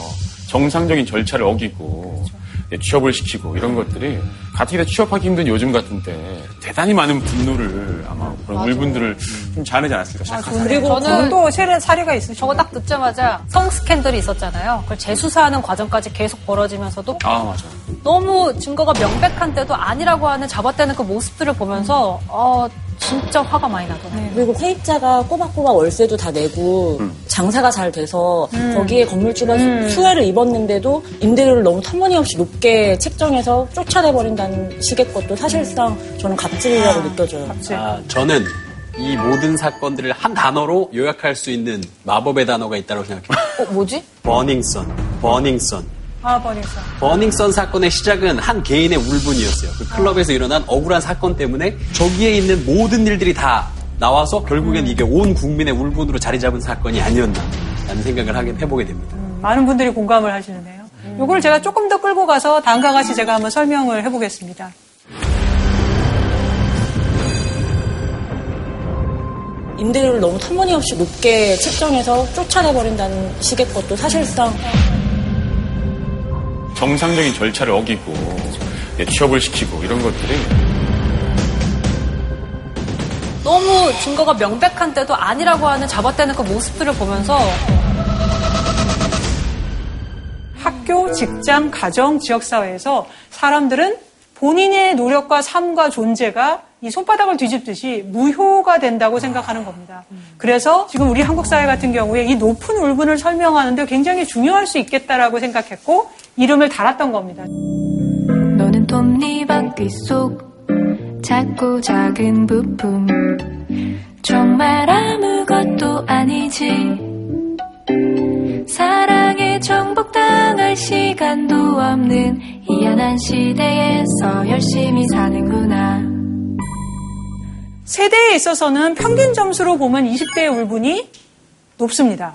정상적인 절차를 어기고 예, 취업을 시키고 이런 것들이 가뜩이나 취업하기 힘든 요즘 같은 때 대단히 많은 분노를 아마 그런 울분들을 좀 자아내지 않았을까 생각합니다. 그리고 저는 또 세례 사례가 있으시죠. 저거 딱 듣자마자 성 스캔들이 있었잖아요. 그걸 재수사하는 과정까지 계속 벌어지면서도 아 맞아. 너무 증거가 명백한데도 아니라고 하는 잡아떼는 그 모습들을 보면서 어, 진짜 화가 많이 나더라고요. 그리고 세입자가 꼬박꼬박 월세도 다 내고 장사가 잘 돼서 음. 거기에 건물주가 음. 수혜를 입었는데도 임대료를 너무 터무니없이 높게 책정해서 쫓아내버린다는 식의 것도 사실상 저는 갑질이라고 느껴져요. 아, 저는 이 모든 사건들을 한 단어로 요약할 수 있는 마법의 단어가 있다고 생각해요. 어, 뭐지? 버닝썬, 버닝썬. 아, 버닝썬. 버닝썬 사건의 시작은 한 개인의 울분이었어요. 그 클럽에서 일어난 억울한 사건 때문에 저기에 있는 모든 일들이 다 나와서 결국엔 이게 온 국민의 울분으로 자리 잡은 사건이 아니었나 라는 생각을 하게 해보게 됩니다. 많은 분들이 공감을 하시는데요. 이걸 제가 조금 더 끌고 가서 다음과 같이 제가 한번 설명을 해보겠습니다. 임대료를 너무 터무니없이 높게 책정해서 쫓아내버린다는 식의 것도 사실상 정상적인 절차를 어기고 예, 취업을 시키고 이런 것들이. 너무 증거가 명백한데도 아니라고 하는 잡아떼는 그 모습들을 보면서 학교, 직장, 가정, 지역사회에서 사람들은 본인의 노력과 삶과 존재가 이 손바닥을 뒤집듯이 무효가 된다고 생각하는 겁니다. 그래서 지금 우리 한국 사회 같은 경우에 이 높은 울분을 설명하는데 굉장히 중요할 수 있겠다라고 생각했고 이름을 달았던 겁니다. 너는 톱니바퀴 속 작고 작은 부품 정말 아무것도 아니지 사랑에 정복당할 시간도 없는 희한한 시대에서 열심히 사는구나 세대에 있어서는 평균 점수로 보면 20대의 울분이 높습니다.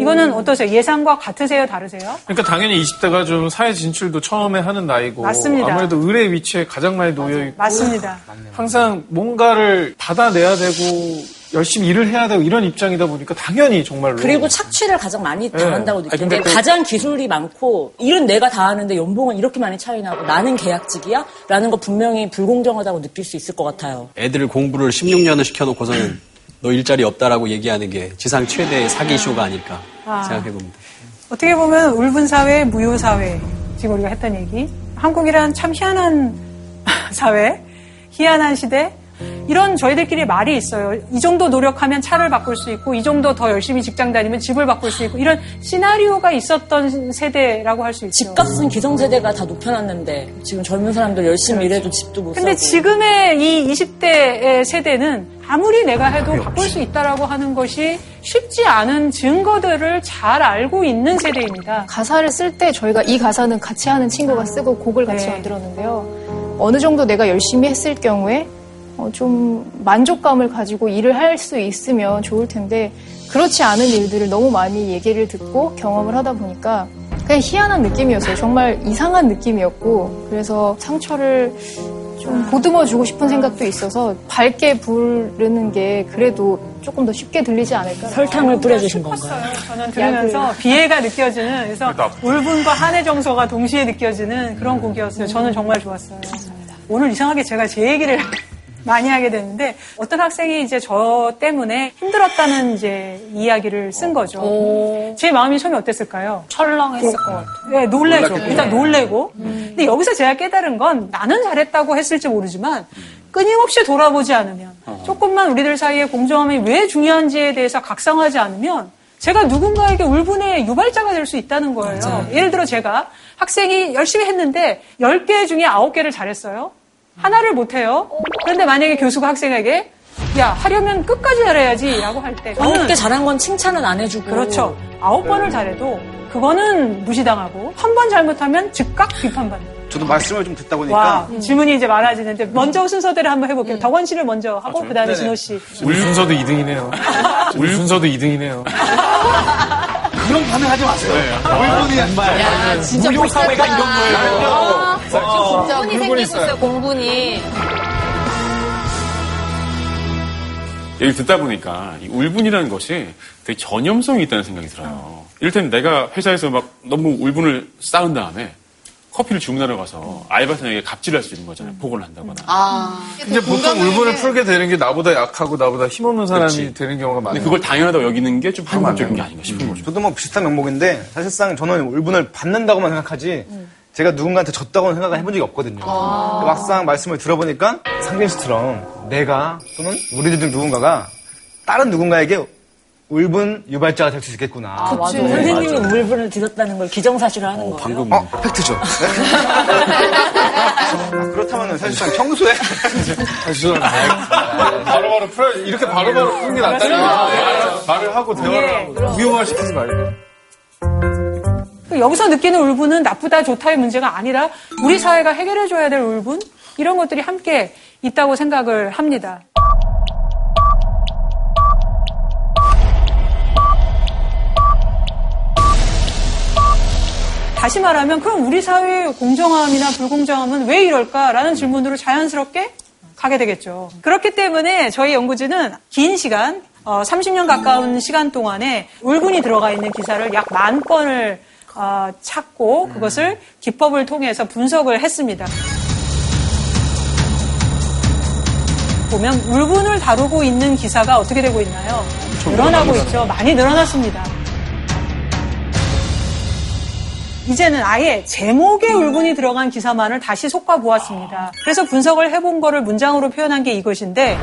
이거는 어떠세요? 예상과 같으세요? 다르세요? 그러니까 당연히 20대가 좀 사회 진출도 처음에 하는 나이고 맞습니다. 아무래도 의뢰 위치에 가장 많이 놓여 있고 맞습니다. 항상 뭔가를 받아내야 되고 열심히 일을 해야 되고 이런 입장이다 보니까 당연히 정말로 그리고 착취를 가장 많이 네. 당한다고 아니, 느끼는 근데 게 그- 가장 기술이 많고 일은 내가 다 하는데 연봉은 이렇게 많이 차이 나고 나는 계약직이야? 라는 거 분명히 불공정하다고 느낄 수 있을 것 같아요. 애들 공부를 16년을 시켜놓고서는 너 일자리 없다라고 얘기하는 게 지상 최대의 사기 이슈가 아닐까 아. 생각해 봅니다. 어떻게 보면 울분 사회, 무효 사회 지금 우리가 했던 얘기 한국이란 참 희한한 *laughs* 사회, 희한한 시대 이런 저희들끼리 말이 있어요. 이 정도 노력하면 차를 바꿀 수 있고 이 정도 더 열심히 직장 다니면 집을 바꿀 수 있고 이런 시나리오가 있었던 세대라고 할 수 있죠. 집값은 기성세대가 다 높여놨는데 지금 젊은 사람들 열심히 일해도 집도 못 근데 사고 지금의 이 20대의 세대는 아무리 내가 해도 바꿀 수 있다라고 하는 것이 쉽지 않은 증거들을 잘 알고 있는 세대입니다. 가사를 쓸 때 저희가 이 가사는 같이 하는 친구가 쓰고 곡을 같이 네. 만들었는데요. 어느 정도 내가 열심히 했을 경우에 어, 좀 만족감을 가지고 일을 할 수 있으면 좋을 텐데 그렇지 않은 일들을 너무 많이 얘기를 듣고 경험을 하다 보니까 그냥 희한한 느낌이었어요. 정말 이상한 느낌이었고 그래서 상처를 좀 보듬어 주고 싶은 생각도 있어서 밝게 부르는 게 그래도 조금 더 쉽게 들리지 않을까. 설탕을 뿌려주신 건가요? 저는 들으면서 비애가 느껴지는 그래서 그러니까 울분과 한의 정서가 동시에 느껴지는 그런 곡이었어요. 저는 정말 좋았어요. 오늘 이상하게 제가 제 얘기를 많이 하게 됐는데 어떤 학생이 이제 저 때문에 힘들었다는 이제 이야기를 쓴 거죠. 제 마음이 처음에 어땠을까요? 철렁했을 것 같아요. 네, 놀래죠. 놀랐겠네요. 일단 놀래고. 근데 여기서 제가 깨달은 건 나는 잘했다고 했을지 모르지만 끊임없이 돌아보지 않으면 조금만 우리들 사이에 공정함이 왜 중요한지에 대해서 각성하지 않으면 제가 누군가에게 울분의 유발자가 될 수 있다는 거예요. 맞아요. 예를 들어 제가 학생이 열심히 했는데 10개 중에 9개를 잘했어요. 하나를 못해요. 그런데 만약에 교수가 학생에게 야 하려면 끝까지 잘해야지 라고 할 때 아홉 개 잘한 건 칭찬은 안 해주고 그렇죠. 아홉 번을 잘해도 그거는 무시당하고 한 번 잘못하면 즉각 비판받는 저도 말씀을 좀 듣다 보니까 와 질문이 이제 많아지는데 먼저 순서대로 한번 해볼게요. 덕원 씨를 먼저 하고 그 다음에 네네. 진호 씨. 우리 순서도 2등이네요. 우리 *laughs* 순서도 2등이네요. 그런 반응하지 마세요. 울분이 정말 야, 진짜 무료 사회가 이런 거예요. 아, 어, 공분이. 있어요, 공분이. 얘기를 듣다 보니까 이 울분이라는 것이 되게 전염성이 있다는 생각이 들어요. 이를테면 내가 회사에서 막 너무 울분을 쌓은 다음에 커피를 주문하러 가서 알바생에게 갑질할 수 있는 거잖아요. 복원을 한다거나. 아. 근데 보통 울분을 풀게 되는 게 나보다 약하고 나보다 힘없는 사람이 그렇지. 되는 경우가 많아요. 근데 그걸 당연하다고 여기는 게 좀 한국적인 게 아닌가 싶은 거죠. 저도 뭐 비슷한 명목인데 사실상 저는 울분을 받는다고만 생각하지 제가 누군가한테 졌다고는 생각을 해본 적이 없거든요. 아. 막상 말씀을 들어보니까 상진 씨처럼 내가 또는 우리들 중 누군가가 다른 누군가에게 울분 유발자가 될 수 있겠구나. 아, 맞아. 선생님이 울분을 드렸다는 걸 기정사실을 하는 거예요. 방금 어, 팩트죠. *laughs* 아, 그렇다면 사실상 평소에 아, *laughs* 죄송합니다. 바로바로 풀어 이렇게 바로바로 푸는 게 낫다니까. 말을 하고 대화를 하고 위험화시키지 말고. 그 여기서 느끼는 울분은 나쁘다 좋다의 문제가 아니라 우리 사회가 해결해줘야 될 울분 이런 것들이 함께 있다고 생각을 합니다. 다시 말하면 그럼 우리 사회의 공정함이나 불공정함은 왜 이럴까라는 질문으로 자연스럽게 가게 되겠죠. 그렇기 때문에 저희 연구진은 긴 시간, 30년 가까운 시간 동안에 울분이 들어가 있는 기사를 약 만 건을 어, 찾고 그것을 기법을 통해서 분석을 했습니다. 보면 울분을 다루고 있는 기사가 어떻게 되고 있나요? 늘어나고 있죠. 많이 늘어났습니다. 이제는 아예 제목에 울분이 들어간 기사만을 다시 속아 보았습니다. 그래서 분석을 해본 거를 문장으로 표현한 게 이것인데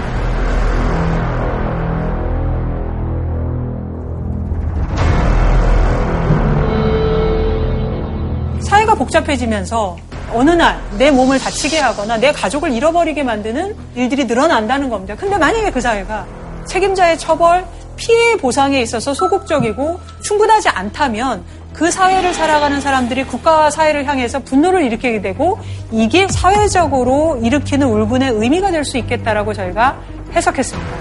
복잡해지면서 어느 날 내 몸을 다치게 하거나 내 가족을 잃어버리게 만드는 일들이 늘어난다는 겁니다. 근데 만약에 그 사회가 책임자의 처벌, 피해 보상에 있어서 소극적이고 충분하지 않다면 그 사회를 살아가는 사람들이 국가와 사회를 향해서 분노를 일으키게 되고 이게 사회적으로 일으키는 울분의 의미가 될 수 있겠다라고 저희가 해석했습니다.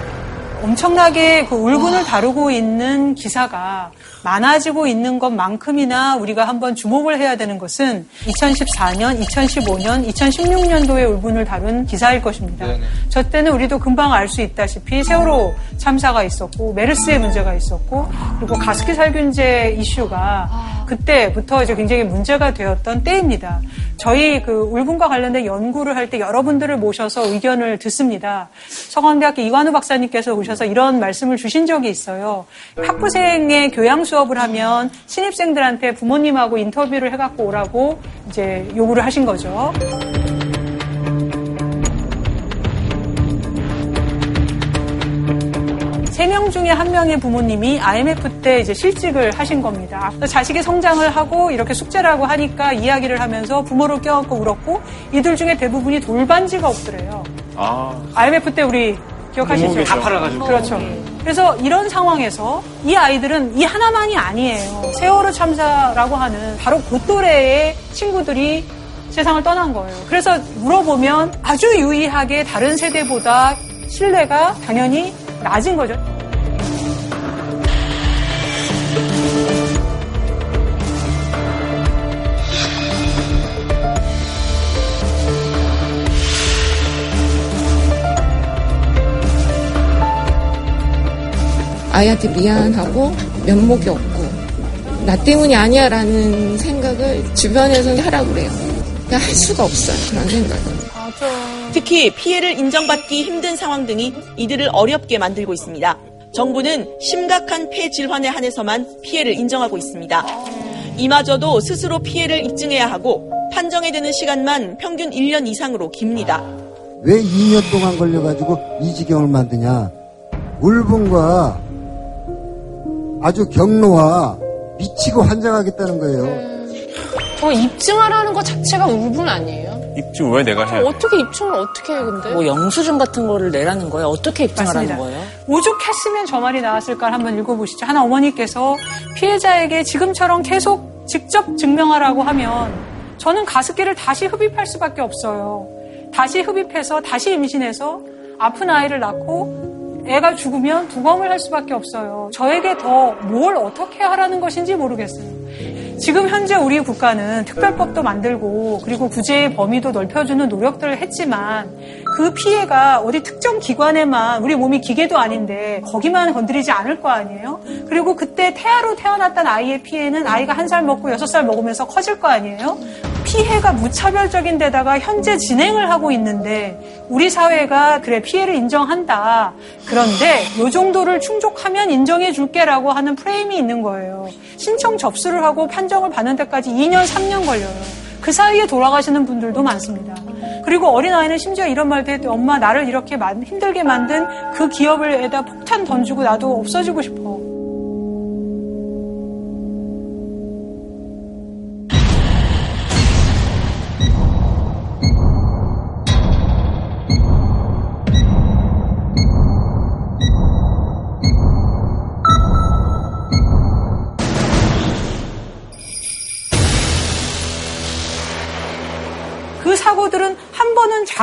엄청나게 그 울분을 다루고 있는 기사가 많아지고 있는 것만큼이나 우리가 한번 주목을 해야 되는 것은 2014년, 2015년, 2016년도에 울분을 다룬 기사일 것입니다. 저 때는 우리도 금방 알 수 있다시피 세월호 참사가 있었고 메르스의 문제가 있었고 그리고 가습기 살균제 이슈가 그때부터 이제 굉장히 문제가 되었던 때입니다. 저희 그 울분과 관련된 연구를 할 때 여러분들을 모셔서 의견을 듣습니다. 서강대학교 이관우 박사님께서 오셔서 이런 말씀을 주신 적이 있어요. 학부생의 교양 수 업을 하면 신입생들한테 부모님하고 인터뷰를 해갖고 오라고 이제 요구를 하신 거죠. 세명 중에 한 명의 부모님이 IMF 때 이제 실직을 하신 겁니다. 자식이 성장을 하고 이렇게 숙제라고 하니까 이야기를 하면서 부모를 껴안고 울었고 이들 중에 대부분이 돌반지가 없더래요. 아. IMF 때 우리 기억하시죠? 다 팔아가지고. 그렇죠. 그래서 이런 상황에서 이 아이들은 이 하나만이 아니에요. 세월호 참사라고 하는 바로 그 또래의 친구들이 세상을 떠난 거예요. 그래서 물어보면 아주 유의하게 다른 세대보다 신뢰가 당연히 낮은 거죠. 아이한테 미안하고 면목이 없고 나 때문이 아니야 라는 생각을 주변에서는 하라고 그래요. 그냥 할 수가 없어요. 그런 생각은. 특히 피해를 인정받기 힘든 상황 등이 이들을 어렵게 만들고 있습니다. 정부는 심각한 폐 질환에 한해서만 피해를 인정하고 있습니다. 이마저도 스스로 피해를 입증해야 하고 판정에 드는 시간만 평균 1년 이상으로 깁니다. 왜 2년 동안 걸려가지고 이 지경을 만드냐? 울분과 아주 경로와 미치고 환장하겠다는 거예요. 저 입증하라는 것 자체가 울분 아니에요? 입증 왜 내가 해야 돼? 어떻게 입증을 어떻게 해 근데? 뭐 영수증 같은 거를 내라는 거예요. 어떻게 입증하라는 맞습니다. 거예요? 오죽했으면 저 말이 나왔을까 한번 읽어보시죠. 하나 어머니께서 피해자에게 지금처럼 계속 직접 증명하라고 하면 저는 가습기를 다시 흡입할 수밖에 없어요. 다시 흡입해서 다시 임신해서 아픈 아이를 낳고 애가 죽으면 부검을 할 수밖에 없어요. 저에게 더 뭘 어떻게 하라는 것인지 모르겠어요. 지금 현재 우리 국가는 특별법도 만들고 그리고 구제의 범위도 넓혀주는 노력들을 했지만 그 피해가 어디 특정 기관에만 우리 몸이 기계도 아닌데 거기만 건드리지 않을 거 아니에요? 그리고 그때 태아로 태어났던 아이의 피해는 아이가 한 살 먹고 여섯 살 먹으면서 커질 거 아니에요? 피해가 무차별적인 데다가 현재 진행을 하고 있는데 우리 사회가 그래 피해를 인정한다. 그런데 요 정도를 충족하면 인정해 줄게라고 하는 프레임이 있는 거예요. 신청 접수를 하고 판정을 받는 데까지 2년, 3년 걸려요. 그 사이에 돌아가시는 분들도 많습니다. 그리고 어린아이는 심지어 이런 말도 해도 엄마 나를 이렇게 만- 힘들게 만든 그 기업을에다 폭탄 던지고 나도 없어지고 싶어.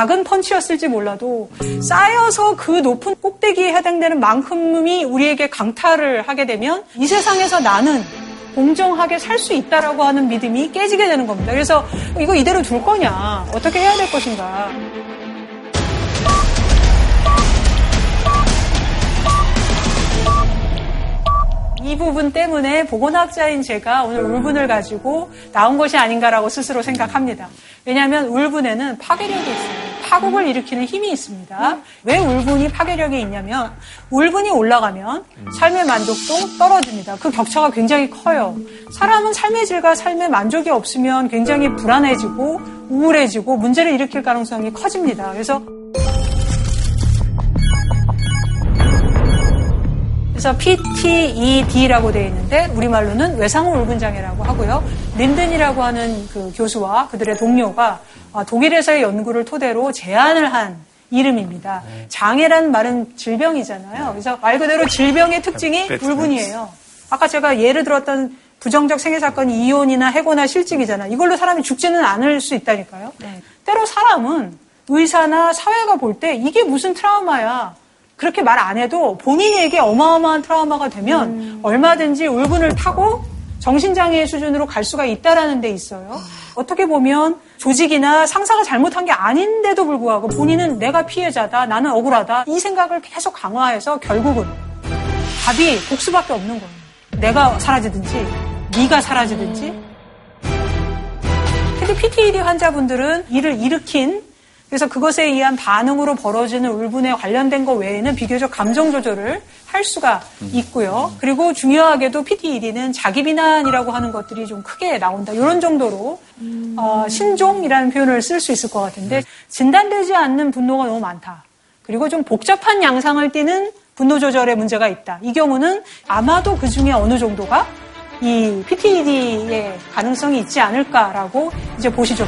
작은 펀치였을지 몰라도 쌓여서 그 높은 꼭대기에 해당되는 만큼이 우리에게 강타를 하게 되면 이 세상에서 나는 공정하게 살 수 있다라고 하는 믿음이 깨지게 되는 겁니다. 그래서 이거 이대로 둘 거냐? 어떻게 해야 될 것인가? 이 부분 때문에 보건학자인 제가 오늘 울분을 가지고 나온 것이 아닌가라고 스스로 생각합니다. 왜냐하면 울분에는 파괴력이 있어요. 파국을 일으키는 힘이 있습니다. 왜 울분이 파괴력이 있냐면 울분이 올라가면 삶의 만족도 떨어집니다. 그 격차가 굉장히 커요. 사람은 삶의 질과 삶의 만족이 없으면 굉장히 불안해지고 우울해지고 문제를 일으킬 가능성이 커집니다. 그래서 그래서 PTED라고 되어 있는데 우리말로는 외상후 울분 장애라고 하고요. 린든이라고 하는 그 교수와 그들의 동료가 아, 독일에서의 연구를 토대로 제안을 한 이름입니다. 장애란 말은 질병이잖아요. 그래서 말 그대로 질병의 특징이 울분이에요. 아까 제가 예를 들었던 부정적 생애 사건이 이혼이나 해고나 실직이잖아. 이걸로 사람이 죽지는 않을 수 있다니까요. 때로 사람은 의사나 사회가 볼 때 이게 무슨 트라우마야. 그렇게 말 안 해도 본인에게 어마어마한 트라우마가 되면 얼마든지 울분을 타고 정신장애 수준으로 갈 수가 있다라는 데 있어요. 어떻게 보면 조직이나 상사가 잘못한 게 아닌데도 불구하고 본인은 내가 피해자다, 나는 억울하다 이 생각을 계속 강화해서 결국은 답이 복수밖에 없는 거예요. 내가 사라지든지 네가 사라지든지. 근데 PTED 환자분들은 이를 일으킨 그래서 그것에 의한 반응으로 벌어지는 울분에 관련된 것 외에는 비교적 감정 조절을 할 수가 있고요. 그리고 중요하게도 PTED는 자기 비난이라고 하는 것들이 좀 크게 나온다. 이런 정도로 어, 신종이라는 표현을 쓸 수 있을 것 같은데 진단되지 않는 분노가 너무 많다. 그리고 좀 복잡한 양상을 띠는 분노 조절에 문제가 있다. 이 경우는 아마도 그 중에 어느 정도가 이 PTED의 가능성이 있지 않을까라고 이제 보시죠.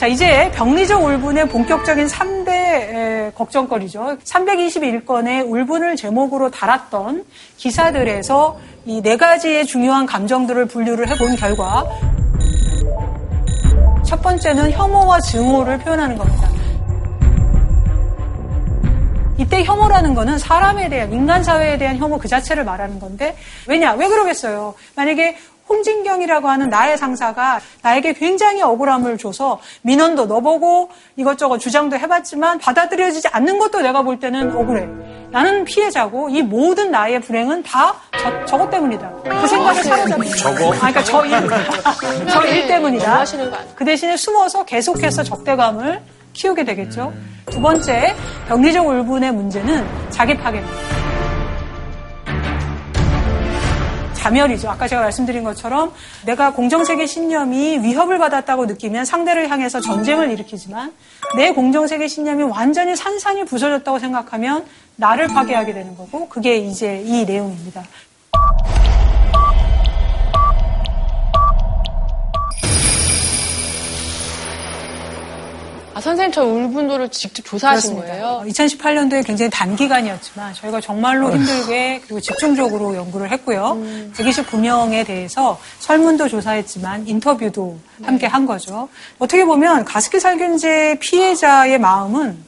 자, 이제 병리적 울분의 본격적인 3대 걱정거리죠. 321건의 울분을 제목으로 달았던 기사들에서 이 네 가지의 중요한 감정들을 분류를 해본 결과 첫 번째는 혐오와 증오를 표현하는 겁니다. 이때 혐오라는 거는 사람에 대한, 인간 사회에 대한 혐오 그 자체를 말하는 건데, 왜냐? 왜 그러겠어요? 만약에 홍진경이라고 하는 나의 상사가 나에게 굉장히 억울함을 줘서 민원도 넣어보고 이것저것 주장도 해봤지만 받아들여지지 않는 것도 내가 볼 때는 억울해. 나는 피해자고 이 모든 나의 불행은 다 저, 저것 때문이다. 그 생각을 사로잡는 저거? 아, 그러니까 저 일, *laughs* 저 일 때문이다. 아니에요? 그 대신에 숨어서 계속해서 적대감을 키우게 되겠죠. 두 번째, 병리적 울분의 문제는 자기 파괴입니다. 다멸이죠. 아까 제가 말씀드린 것처럼 내가 공정세계 신념이 위협을 받았다고 느끼면 상대를 향해서 전쟁을 일으키지만 내 공정세계 신념이 완전히 산산이 부서졌다고 생각하면 나를 파괴하게 되는 거고 그게 이제 이 내용입니다. 아, 선생님 저 울분도를 직접 조사하신 그렇습니다. 거예요? 2018년도에 굉장히 단기간이었지만 저희가 정말로 힘들게 그리고 집중적으로 연구를 했고요. 129명에 대해서 설문도 조사했지만 인터뷰도 함께 한 거죠. 어떻게 보면 가습기 살균제 피해자의 마음은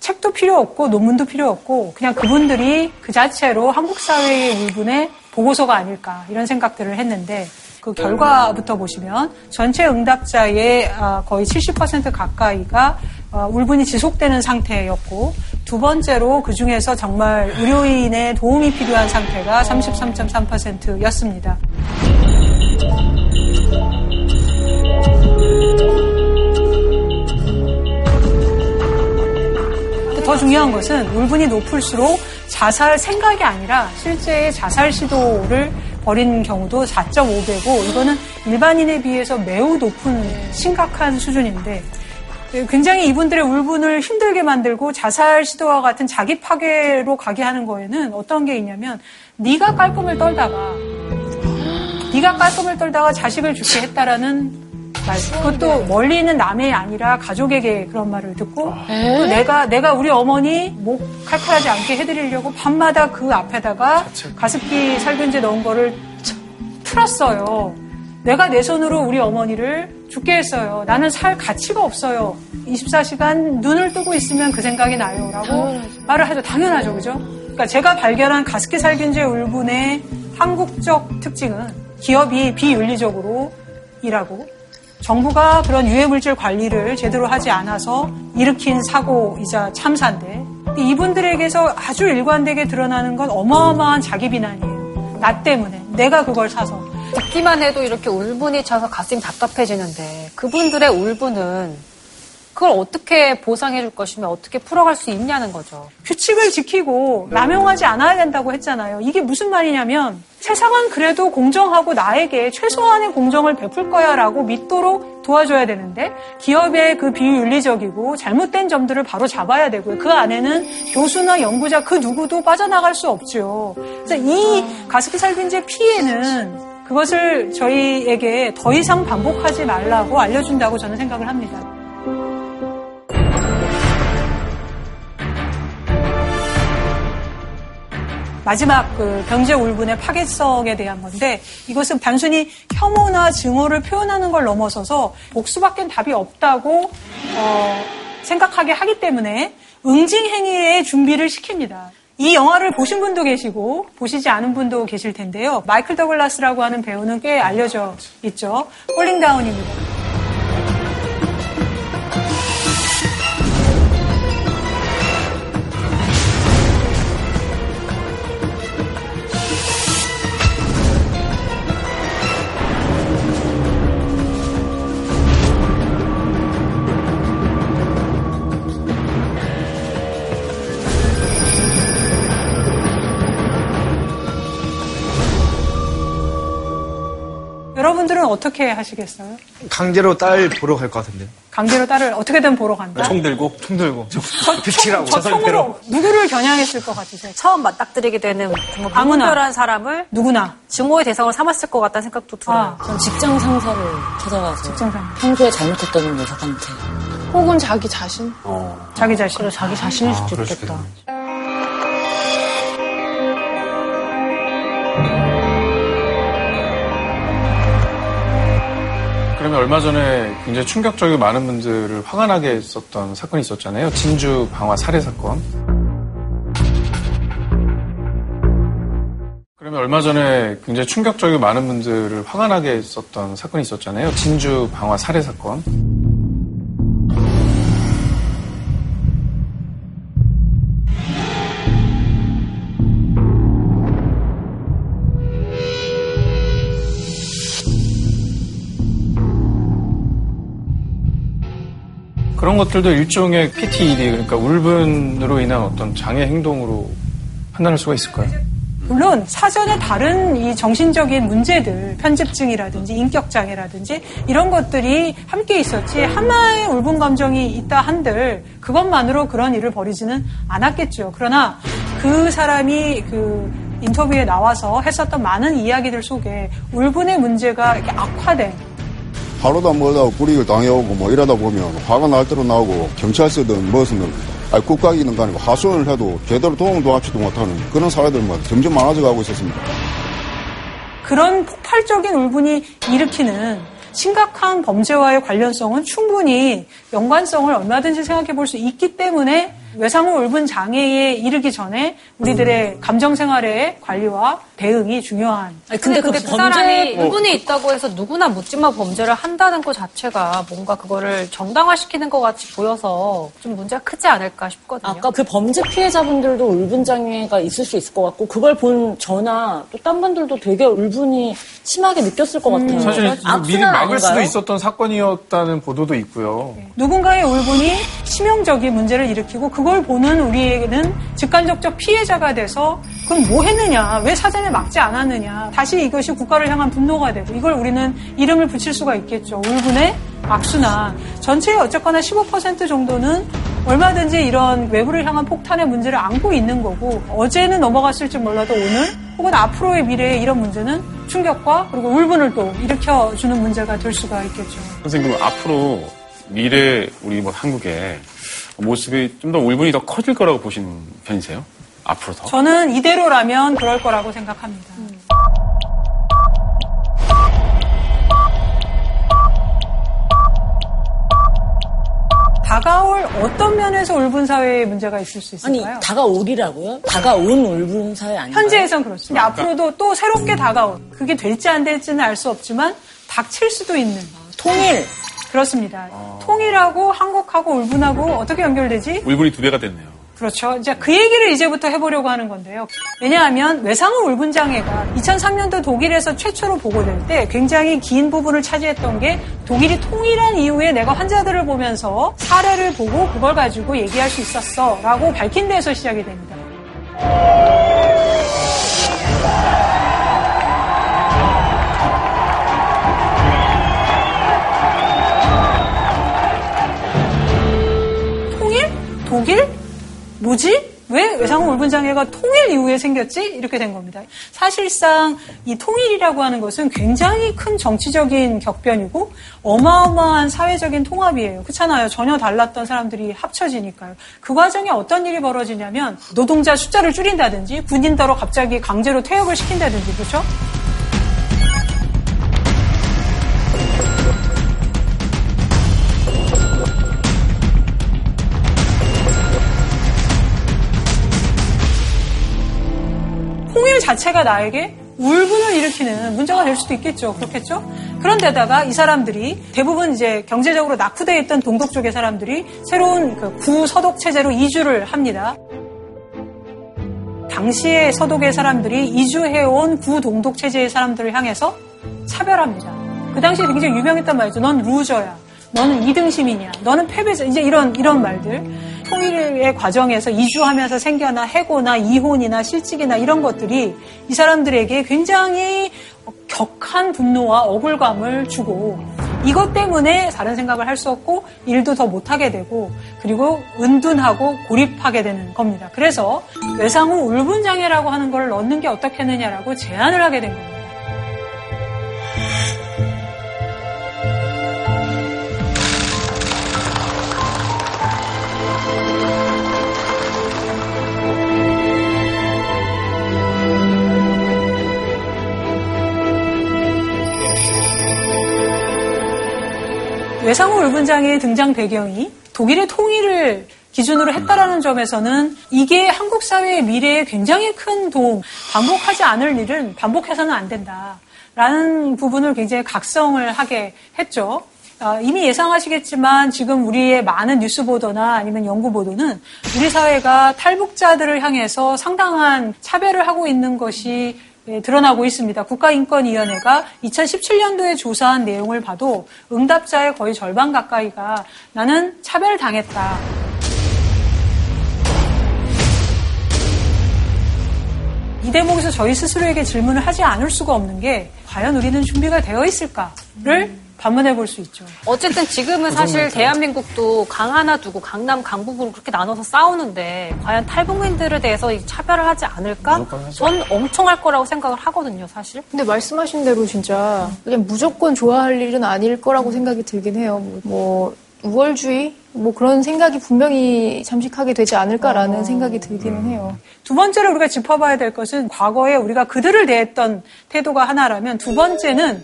책도 필요 없고 논문도 필요 없고 그냥 그분들이 그 자체로 한국 사회의 울분의 보고서가 아닐까 이런 생각들을 했는데 그 결과부터 보시면 전체 응답자의 아, 거의 70% 가까이가 어, 울분이 지속되는 상태였고 두 번째로 그 중에서 정말 의료인의 도움이 필요한 상태가 33.3%였습니다. 더 중요한 것은 울분이 높을수록 자살 생각이 아니라 실제의 자살 시도를 벌인 경우도 4.5배고 이거는 일반인에 비해서 매우 높은 심각한 수준인데 굉장히 이분들의 울분을 힘들게 만들고 자살 시도와 같은 자기 파괴로 가게 하는 거에는 어떤 게 있냐면 네가 깔끔을 떨다가 네가 깔끔을 떨다가 자식을 죽게 했다라는 말. 그것도 멀리 있는 남의 아니라 가족에게 그런 말을 듣고 또 내가 내가 우리 어머니 목 칼칼하지 않게 해드리려고 밤마다 그 앞에다가 가습기 살균제 넣은 거를 틀었어요. 내가 내 손으로 우리 어머니를 죽게 했어요. 나는 살 가치가 없어요. 24시간 눈을 뜨고 있으면 그 생각이 나요. 라고 말을 하죠. 당연하죠. 그죠? 그러니까 제가 발견한 가습기 살균제 울분의 한국적 특징은 기업이 비윤리적으로 일하고 정부가 그런 유해물질 관리를 제대로 하지 않아서 일으킨 사고이자 참사인데 이분들에게서 아주 일관되게 드러나는 건 어마어마한 자기 비난이에요. 나 때문에 내가 그걸 사서 듣기만 해도 이렇게 울분이 차서 가슴이 답답해지는데 그분들의 울분은 그걸 어떻게 보상해 줄 것이며 어떻게 풀어갈 수 있냐는 거죠. 규칙을 지키고 남용하지 않아야 된다고 했잖아요. 이게 무슨 말이냐면 세상은 그래도 공정하고 나에게 최소한의 공정을 베풀 거야라고 믿도록 도와줘야 되는데 기업의 그 비윤리적이고 잘못된 점들을 바로 잡아야 되고요. 그 안에는 교수나 연구자 그 누구도 빠져나갈 수 없죠. 그래서 이 가습기 살균제 피해는 그것을 저희에게 더 이상 반복하지 말라고 알려준다고 저는 생각을 합니다. 마지막 그 경제 울분의 파괴성에 대한 건데 이것은 단순히 혐오나 증오를 표현하는 걸 넘어서서 복수밖엔 답이 없다고 어, 생각하게 하기 때문에 응징 행위의 준비를 시킵니다. 이 영화를 보신 분도 계시고 보시지 않은 분도 계실 텐데요. 마이클 더글라스라고 하는 배우는 꽤 알려져 있죠. 홀링 다운입니다. 어떻게 하시겠어요? 강제로 딸 보러 갈 것 같은데. 강제로 딸을 어떻게든 보러 간다? 총 들고? 총 들고. 비치라고. 저 총으로 누구를 겨냥했을 것 같으세요? 처음 맞닥뜨리게 되는 정말 아무나. 무분별한 사람을 누구나 증오의 대상을 삼았을 것 같다는 생각도 들어요. 전 직장 상사를 찾아가서 직장 상사. 평소에 잘못했던 녀석한테 혹은 자기 자신? 자기 자신. 그래 자기 자신일 아, 수도 수도 있겠다. 그러면 얼마 전에 굉장히 충격적이고 많은 분들을 화가 나게 했었던 사건이 있었잖아요. 진주 방화 살해 사건. 그러면 얼마 전에 굉장히 충격적이고 많은 분들을 화가 나게 했었던 사건이 있었잖아요. 진주 방화 살해 사건. 그런 것들도 일종의 PTED, 그러니까 울분으로 인한 어떤 장애 행동으로 판단할 수가 있을까요? 물론 사전에 다른 이 정신적인 문제들, 편집증이라든지 인격장애라든지 이런 것들이 함께 있었지 하나의 울분 감정이 있다 한들 그것만으로 그런 일을 벌이지는 않았겠죠. 그러나 그 사람이 그 인터뷰에 나와서 했었던 많은 이야기들 속에 울분의 문제가 이렇게 악화된 하루다 뭐다 불이익을 당해오고 뭐 이러다 보면 화가 날 대로 나오고 경찰서든 무엇은 아니, 국가기는 아니고 하소연을 해도 제대로 도움도 하지도 못하는 그런 사례들만 점점 많아져 가고 있었습니다. 그런 폭발적인 울분이 일으키는 심각한 범죄와의 관련성은 충분히 연관성을 얼마든지 생각해 볼 수 있기 때문에 외상후 울분 장애에 이르기 전에 우리들의 감정 생활의 관리와 대응이 중요한. 아니, 근데, 근데 그, 사람이 울분이 있다고 해서 누구나 묻지마 범죄를 한다는 것 자체가 뭔가 그거를 정당화시키는 것 같이 보여서 좀 문제가 크지 않을까 싶거든요. 아까 그 범죄 피해자분들도 울분 장애가 있을 수 있을 것 같고 그걸 본 저나 또 딴 분들도 되게 울분이 심하게 느꼈을 것 같아요. 사실 미리 막을 아닌가요? 수도 있었던 사건이었다는 보도도 있고요. 누군가의 울분이 치명적인 문제를 일으키고 그걸 보는 우리에게는 직간접적 피해자가 돼서 그럼 뭐 했느냐? 왜 사전에 막지 않았느냐? 다시 이것이 국가를 향한 분노가 되고 이걸 우리는 이름을 붙일 수가 있겠죠. 울분의 악순환. 전체의 어쨌거나 15% 정도는 얼마든지 이런 외부를 향한 폭탄의 문제를 안고 있는 거고 어제는 넘어갔을지 몰라도 오늘 혹은 앞으로의 미래에 이런 문제는 충격과 그리고 울분을 또 일으켜주는 문제가 될 수가 있겠죠. 선생님, 그럼 앞으로 미래 우리 뭐 한국의 모습이 좀 더 울분이 더 커질 거라고 보시는 편이세요? 앞으로 더? 저는 이대로라면 그럴 거라고 생각합니다. 다가올 어떤 면에서 울분 사회에 문제가 있을 수 아니 있을까요? 다가오리라고요? 다가온 울분 사회 아닌가요? 현재에선 그렇습니다. 앞으로도 또 새롭게 다가올 그게 될지 안 될지는 알 수 없지만 닥칠 수도 있는 통일 그렇습니다. 통일하고 한국하고 울분하고 어떻게 연결되지? 울분이 두 배가 됐네요. 그렇죠. 이제 그 얘기를 이제부터 해보려고 하는 건데요. 왜냐하면 외상후 울분 장애가 2003년도 독일에서 최초로 보고될 때 굉장히 긴 부분을 차지했던 게 독일이 통일한 이후에 내가 환자들을 보면서 사례를 보고 그걸 가지고 얘기할 수 있었어라고 밝힌 데에서 시작이 됩니다. 왜 외상후 울분 장애가 통일 이후에 생겼지? 이렇게 된 겁니다. 사실상 이 통일이라고 하는 것은 굉장히 큰 정치적인 격변이고 어마어마한 사회적인 통합이에요. 그렇잖아요. 전혀 달랐던 사람들이 합쳐지니까요. 그 과정에 어떤 일이 벌어지냐면 노동자 숫자를 줄인다든지 군인더러 갑자기 강제로 퇴역을 시킨다든지 그렇죠? 자체가 나에게 울분을 일으키는 문제가 될 수도 있겠죠. 그렇겠죠? 그런데다가 이 사람들이 대부분 이제 경제적으로 낙후되어 있던 동독 쪽의 사람들이 새로운 그 구서독 체제로 이주를 합니다. 당시의 서독의 사람들이 이주해온 구동독 체제의 사람들을 향해서 차별합니다. 그 당시에 굉장히 유명했단 말이죠. 넌 루저야. 너는 이등심이냐. 너는 패배자. 이제 이런, 이런 말들. 통일의 과정에서 이주하면서 생겨나 해고나 이혼이나 실직이나 이런 것들이 이 사람들에게 굉장히 격한 분노와 억울감을 주고 이것 때문에 다른 생각을 할 수 없고 일도 더 못하게 되고 그리고 은둔하고 고립하게 되는 겁니다. 그래서 외상 후 울분장애라고 하는 걸 넣는 게 어떻겠느냐라고 제안을 하게 된 겁니다. 외상후 울분장애의 등장 배경이 독일의 통일을 기준으로 했다라는 점에서는 이게 한국 사회의 미래에 굉장히 큰 도움, 반복하지 않을 일은 반복해서는 안 된다 라는 부분을 굉장히 각성을 하게 했죠. 어, 이미 예상하시겠지만 지금 우리의 많은 뉴스 보도나 아니면 연구 보도는 우리 사회가 탈북자들을 향해서 상당한 차별을 하고 있는 것이 예, 드러나고 있습니다. 국가인권위원회가 2017년도에 조사한 내용을 봐도 응답자의 거의 절반 가까이가 나는 차별당했다. 이 대목에서 저희 스스로에게 질문을 하지 않을 수가 없는 게 과연 우리는 준비가 되어 있을까를 반문해 볼 수 있죠. 어쨌든 지금은 사실 대한민국도 강 하나 두고 강남, 강북으로 그렇게 나눠서 싸우는데 과연 탈북민들에 대해서 이 차별을 하지 않을까? 전 엄청 할 거라고 생각을 하거든요, 사실. 근데 말씀하신 대로 진짜 그냥 무조건 좋아할 일은 아닐 거라고 생각이 들긴 해요. 뭐, 뭐 우월주의 뭐 그런 생각이 분명히 잠식하게 되지 않을까라는 생각이 들기는 해요. 두 번째로 우리가 짚어봐야 될 것은 과거에 우리가 그들을 대했던 태도가 하나라면 두 번째는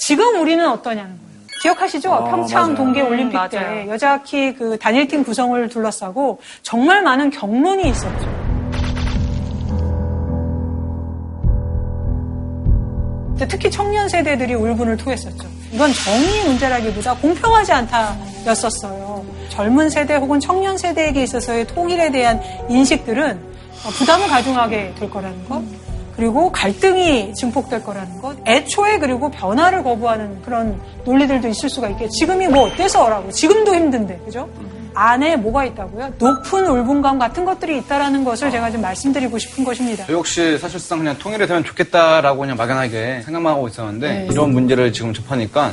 지금 우리는 어떠냐는 거예요. 기억하시죠? 어, 평창 맞아요. 동계 올림픽 음, 때 맞아요. 여자 키 그 단일팀 구성을 둘러싸고 정말 많은 경론이 있었죠. 특히 청년 세대들이 울분을 토했었죠. 이건 정의 문제라기보다 공평하지 않다였었어요. 젊은 세대 혹은 청년 세대에게 있어서의 통일에 대한 인식들은 어, 부담을 가중하게 될 거라는 것. 그리고 갈등이 증폭될 거라는 것. 애초에 그리고 변화를 거부하는 그런 논리들도 있을 수가 있겠죠. 지금이 뭐 어때서라고. 지금도 힘든데, 그죠? 안에 뭐가 있다고요? 높은 울분감 같은 것들이 있다라는 것을 제가 좀 말씀드리고 싶은 것입니다. 저 역시 사실상 그냥 통일이 되면 좋겠다라고 그냥 막연하게 생각만 하고 있었는데 네. 이런 문제를 지금 접하니까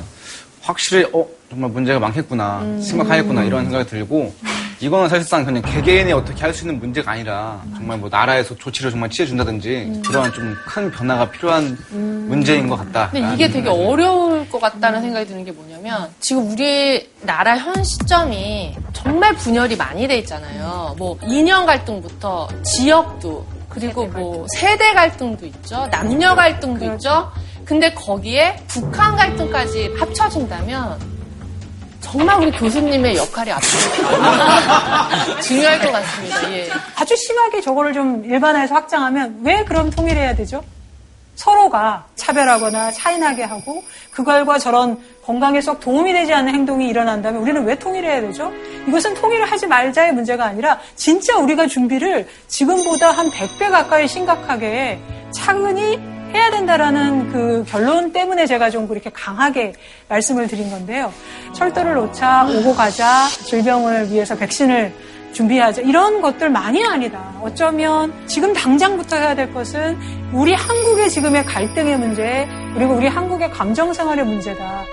확실히 어 정말 문제가 많겠구나 음. 심각하겠구나 이런 생각이 들고 이거는 사실상 그냥 개개인이 어떻게 할 수 있는 문제가 아니라 정말 뭐 나라에서 조치를 정말 취해준다든지 그런 좀 큰 변화가 필요한 문제인 것 같다. 근데 이게 되게 어려울 것 같다는 생각이 드는 게 뭐냐면 지금 우리 나라 현 시점이 정말 분열이 많이 돼 있잖아요. 뭐 이념 갈등부터 지역도 그리고 뭐 세대 갈등도 있죠. 남녀 갈등도 있죠. 근데 거기에 북한 갈등까지 합쳐진다면 정말 우리 교수님의 역할이 앞으로 중요할 것 같습니다. 예. 아주 심하게 저거를 좀 일반화해서 확장하면 왜 그럼 통일해야 되죠? 서로가 차별하거나 차이나게 하고 그걸과 저런 건강에 썩 도움이 되지 않는 행동이 일어난다면 우리는 왜 통일해야 되죠? 이것은 통일을 하지 말자의 문제가 아니라 진짜 우리가 준비를 지금보다 한 100배 가까이 심각하게 차근히 해야 된다라는 그 결론 때문에 제가 좀 그렇게 강하게 말씀을 드린 건데요. 철도를 놓자, 오고 가자, 질병을 위해서 백신을 준비하자. 이런 것들만이 아니다. 어쩌면 지금 당장부터 해야 될 것은 우리 한국의 지금의 갈등의 문제, 그리고 우리 한국의 감정 생활의 문제다.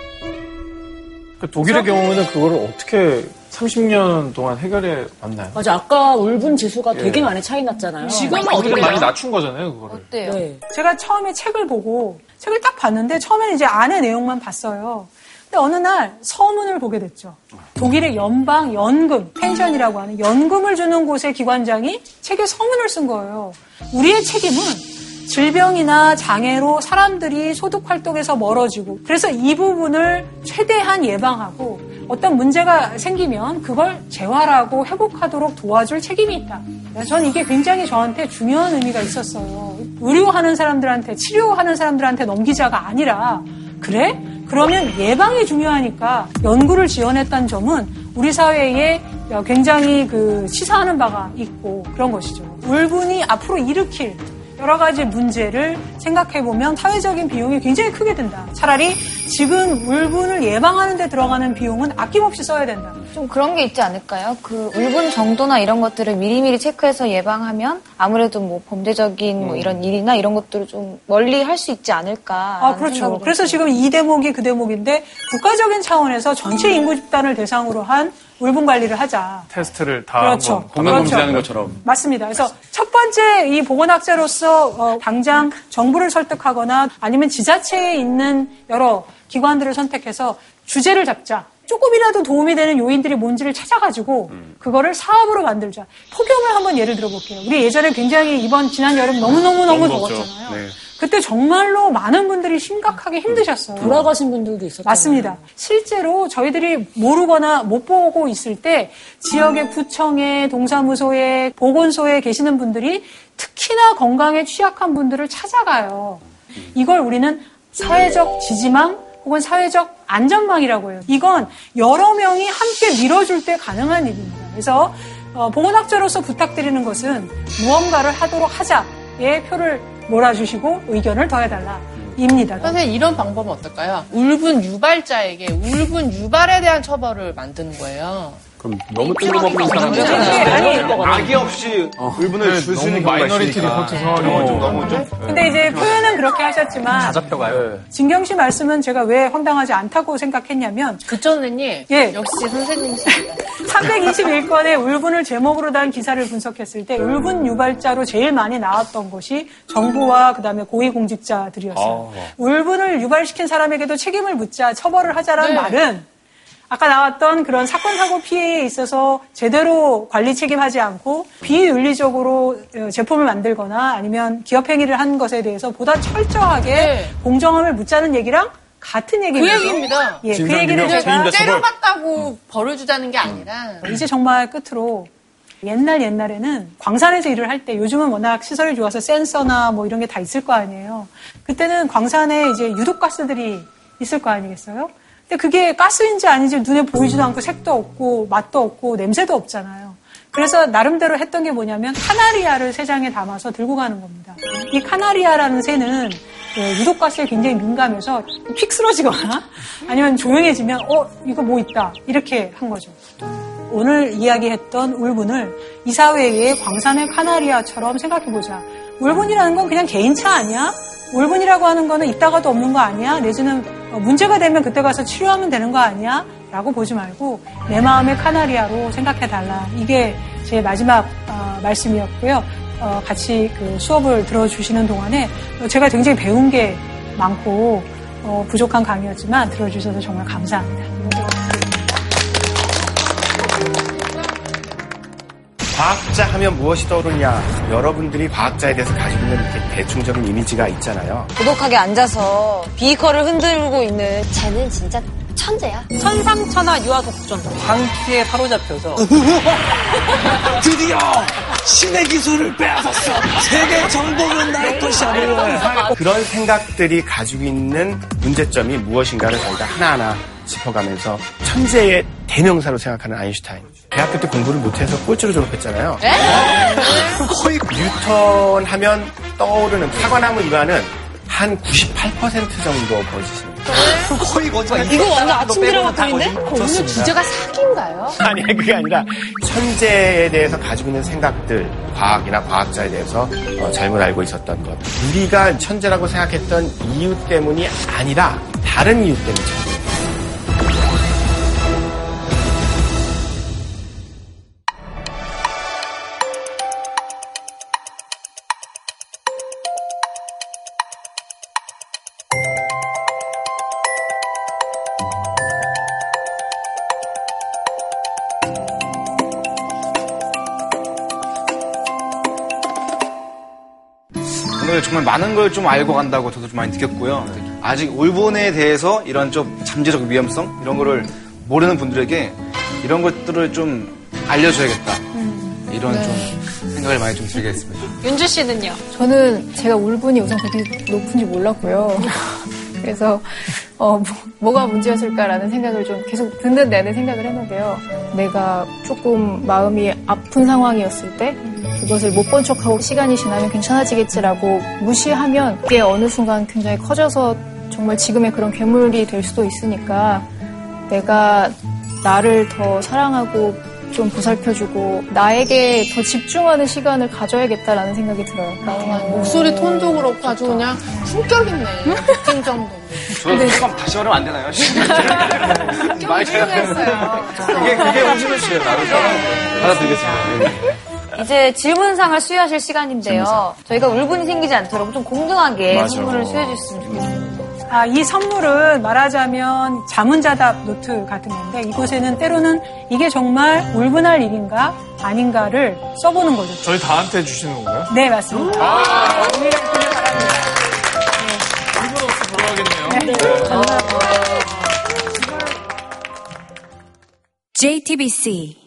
그 독일의 경우는 그거를 어떻게 30년 동안 해결해 왔나요? 맞아. 아까 울분 지수가 예. 되게 많이 차이 났잖아요. 독일은 많이 낮춘 거잖아요, 그거를. 어때요? 네. 제가 처음에 책을 보고 책을 딱 봤는데 처음에는 이제 안의 내용만 봤어요. 근데 어느 날 서문을 보게 됐죠. 독일의 연방 연금 펜션이라고 하는 연금을 주는 곳의 기관장이 책에 서문을 쓴 거예요. 우리의 책임은 질병이나 장애로 사람들이 소득 활동에서 멀어지고 그래서 이 부분을 최대한 예방하고 어떤 문제가 생기면 그걸 재활하고 회복하도록 도와줄 책임이 있다. 저는 이게 굉장히 저한테 중요한 의미가 있었어요. 의료하는 사람들한테 치료하는 사람들한테 넘기자가 아니라 그래? 그러면 예방이 중요하니까 연구를 지원했다는 점은 우리 사회에 굉장히 그 시사하는 바가 있고 그런 것이죠. 울분이 앞으로 일으킬 여러 가지 문제를 생각해 보면 사회적인 비용이 굉장히 크게 든다. 차라리 지금 울분을 예방하는 데 들어가는 비용은 아낌없이 써야 된다. 좀 그런 게 있지 않을까요? 그 울분 정도나 이런 것들을 미리미리 체크해서 예방하면 아무래도 뭐 범죄적인 뭐 이런 일이나 이런 것들을 좀 멀리 할 수 있지 않을까. 아, 그렇죠. 그래서 지금 이 대목이 그 대목인데 국가적인 차원에서 전체 인구 집단을 대상으로 한 울분 관리를 하자. 테스트를 다 그렇죠. 한번 공연 그렇죠. 금지하는 것처럼. 맞습니다. 그래서 첫 번째 이 보건학자로서 어, 당장 정부를 설득하거나 아니면 지자체에 있는 여러 기관들을 선택해서 주제를 잡자. 조금이라도 도움이 되는 요인들이 뭔지를 찾아가지고 그거를 사업으로 만들자. 폭염을 한번 예를 들어볼게요. 우리 예전에 굉장히 이번 지난 여름 너무너무너무 더웠잖아요. 네. 그때 정말로 많은 분들이 심각하게 힘드셨어요. 돌아가신 분들도 있었죠. 맞습니다. 실제로 저희들이 모르거나 못 보고 있을 때 지역의 구청에 동사무소에 보건소에 계시는 분들이 특히나 건강에 취약한 분들을 찾아가요. 이걸 우리는 사회적 지지망 혹은 사회적 안전망이라고 해요. 이건 여러 명이 함께 밀어줄 때 가능한 일입니다. 그래서 어, 보건학자로서 부탁드리는 것은 무언가를 하도록 하자의 표를 몰아주시고 의견을 더해달라. 입니다. 선생님 이런 방법은 어떨까요? 울분 유발자에게 울분 유발에 대한 처벌을 만드는 거예요. 그럼 너무 뜬금없는 사람이 악의 없이 울분을 줄 수 있는 Minority. Report 상황이 좀 너무 좀 근데 이제 표현은 그렇게 하셨지만 다 잡혀가요. 진경 씨 말씀은 제가 왜 황당하지 않다고 생각했냐면 그전에님 예. 역시 선생님이십니다. 321건의 울분을 제목으로 단 기사를 분석했을 때 울분 유발자로 제일 많이 나왔던 것이 정부와 그다음에 고위공직자들이었어요. 울분을 유발시킨 사람에게도 책임을 묻자 처벌을 하자라는 네. 말은 아까 나왔던 그런 사건 사고 피해에 있어서 제대로 관리 책임하지 않고 비윤리적으로 어, 제품을 만들거나 아니면 기업 행위를 한 것에 대해서 보다 철저하게 공정함을 묻자는 얘기랑 같은 그 얘기입니다. 얘기입니다. 예, 그 얘기를 제가 때려봤다고 벌을 주자는 게 아니라 이제 정말 끝으로 옛날 옛날에는 광산에서 일을 할 때 요즘은 워낙 시설이 좋아서 센서나 뭐 이런 게 다 있을 거 아니에요. 그때는 광산에 이제 유독 가스들이 있을 거 아니겠어요? 근데 그게 가스인지 아닌지 눈에 보이지도 않고 색도 없고 맛도 없고 냄새도 없잖아요. 그래서 나름대로 했던 게 뭐냐면 카나리아를 세 장에 담아서 들고 가는 겁니다. 이 카나리아라는 새는 그 유독 가스에 굉장히 민감해서 픽 쓰러지거나 *laughs* 아니면 조용해지면 어 이거 뭐 있다 이렇게 한 거죠. 오늘 이야기했던 울분을 이사회의 광산의 카나리아처럼 생각해보자. 울분이라는 건 그냥 개인차 아니야? 울분이라고 하는 거는 있다가도 없는 거 아니야? 내지는 어, 문제가 되면 그때 가서 치료하면 되는 거 아니야? 라고 보지 말고 내 마음의 카나리아로 생각해달라. 이게 제 마지막 어, 말씀이었고요. 어, 같이 그 수업을 들어주시는 동안에 어, 제가 굉장히 배운 게 많고 어, 부족한 강의였지만 들어주셔서 정말 감사합니다. 과학자 하면 무엇이 떠오르냐? 여러분들이 과학자에 대해서 가지고 있는 이렇게 대충적인 이미지가 있잖아요. 고독하게 앉아서 비커를 흔들고 있는 쟤는 진짜 천재야. 천상천하 유아독존. 황피에 사로잡혀서 *laughs* 드디어 신의 기술을 빼앗았어. 세계 정복은 나의 것이 아니라. 그런 생각들이 가지고 있는 문제점이 무엇인가를 저희가 하나하나 짚어가면서 천재의 대명사로 생각하는 아인슈타인. 대학교 때 공부를 못해서 꼴찌로 졸업했잖아요. 거의 뉴턴 하면 떠오르는 사과나무 일과는 한 98% 정도 거짓입니다. 거의 거짓말. 이거 완전 아침 드라마 같은데? 오늘 주제가 사기인가요? 아니, 그게 아니라 천재에 대해서 가지고 있는 생각들, 과학이나 과학자에 대해서 어, 잘못 알고 있었던 것. 우리가 천재라고 생각했던 이유 때문이 아니라 다른 이유 때문에 천재. 걸 좀 알고 간다고 저도 좀 많이 느꼈고요. 아직 울분에 대해서 이런 좀 잠재적 위험성 이런 거를 모르는 분들에게 이런 것들을 좀 알려줘야겠다. 이런 좀 생각을 많이 좀 들게 했습니다. 윤주 씨는요? 저는 제가 울분이 우선 그렇게 높은지 몰랐고요. *laughs* 그래서 어, 뭐, 가 문제였을까라는 생각을 좀 계속 듣는 내내 생각을 했는데요. 내가 조금 마음이 아픈 상황이었을 때 그것을 못 본 척하고 시간이 지나면 괜찮아지겠지라고 무시하면 그게 어느 순간 굉장히 커져서 정말 지금의 그런 괴물이 될 수도 있으니까 내가 나를 더 사랑하고 좀 보살펴주고 나에게 더 집중하는 시간을 가져야겠다라는 생각이 들어요. 목소리 톤도 그렇고 아주 그냥 품격 있네. *laughs* 느낌 정도. 저는 잠깐 다시 말하면 안 되나요? *laughs* 많이 조용했어요. 그게 그게 홍진호 씨예요. 나를 받아들이겠습니다. 이제 질문상을 수여하실 시간인데요. 저희가 울분이 생기지 않도록 좀 공정하게 맞아. 선물을 수여해 주셨으면 좋겠습니다. 아, 이 선물은 말하자면 자문자답 노트 같은 건데 이곳에는 때로는 이게 정말 울분할 일인가 아닌가를 써보는 거죠. 저희 다한테 주시는 건가요? 네, 맞습니다. 아, 네, 오늘 바랍니다. 일본 없이 돌아가겠네요. 네, 감사합니다. JTBC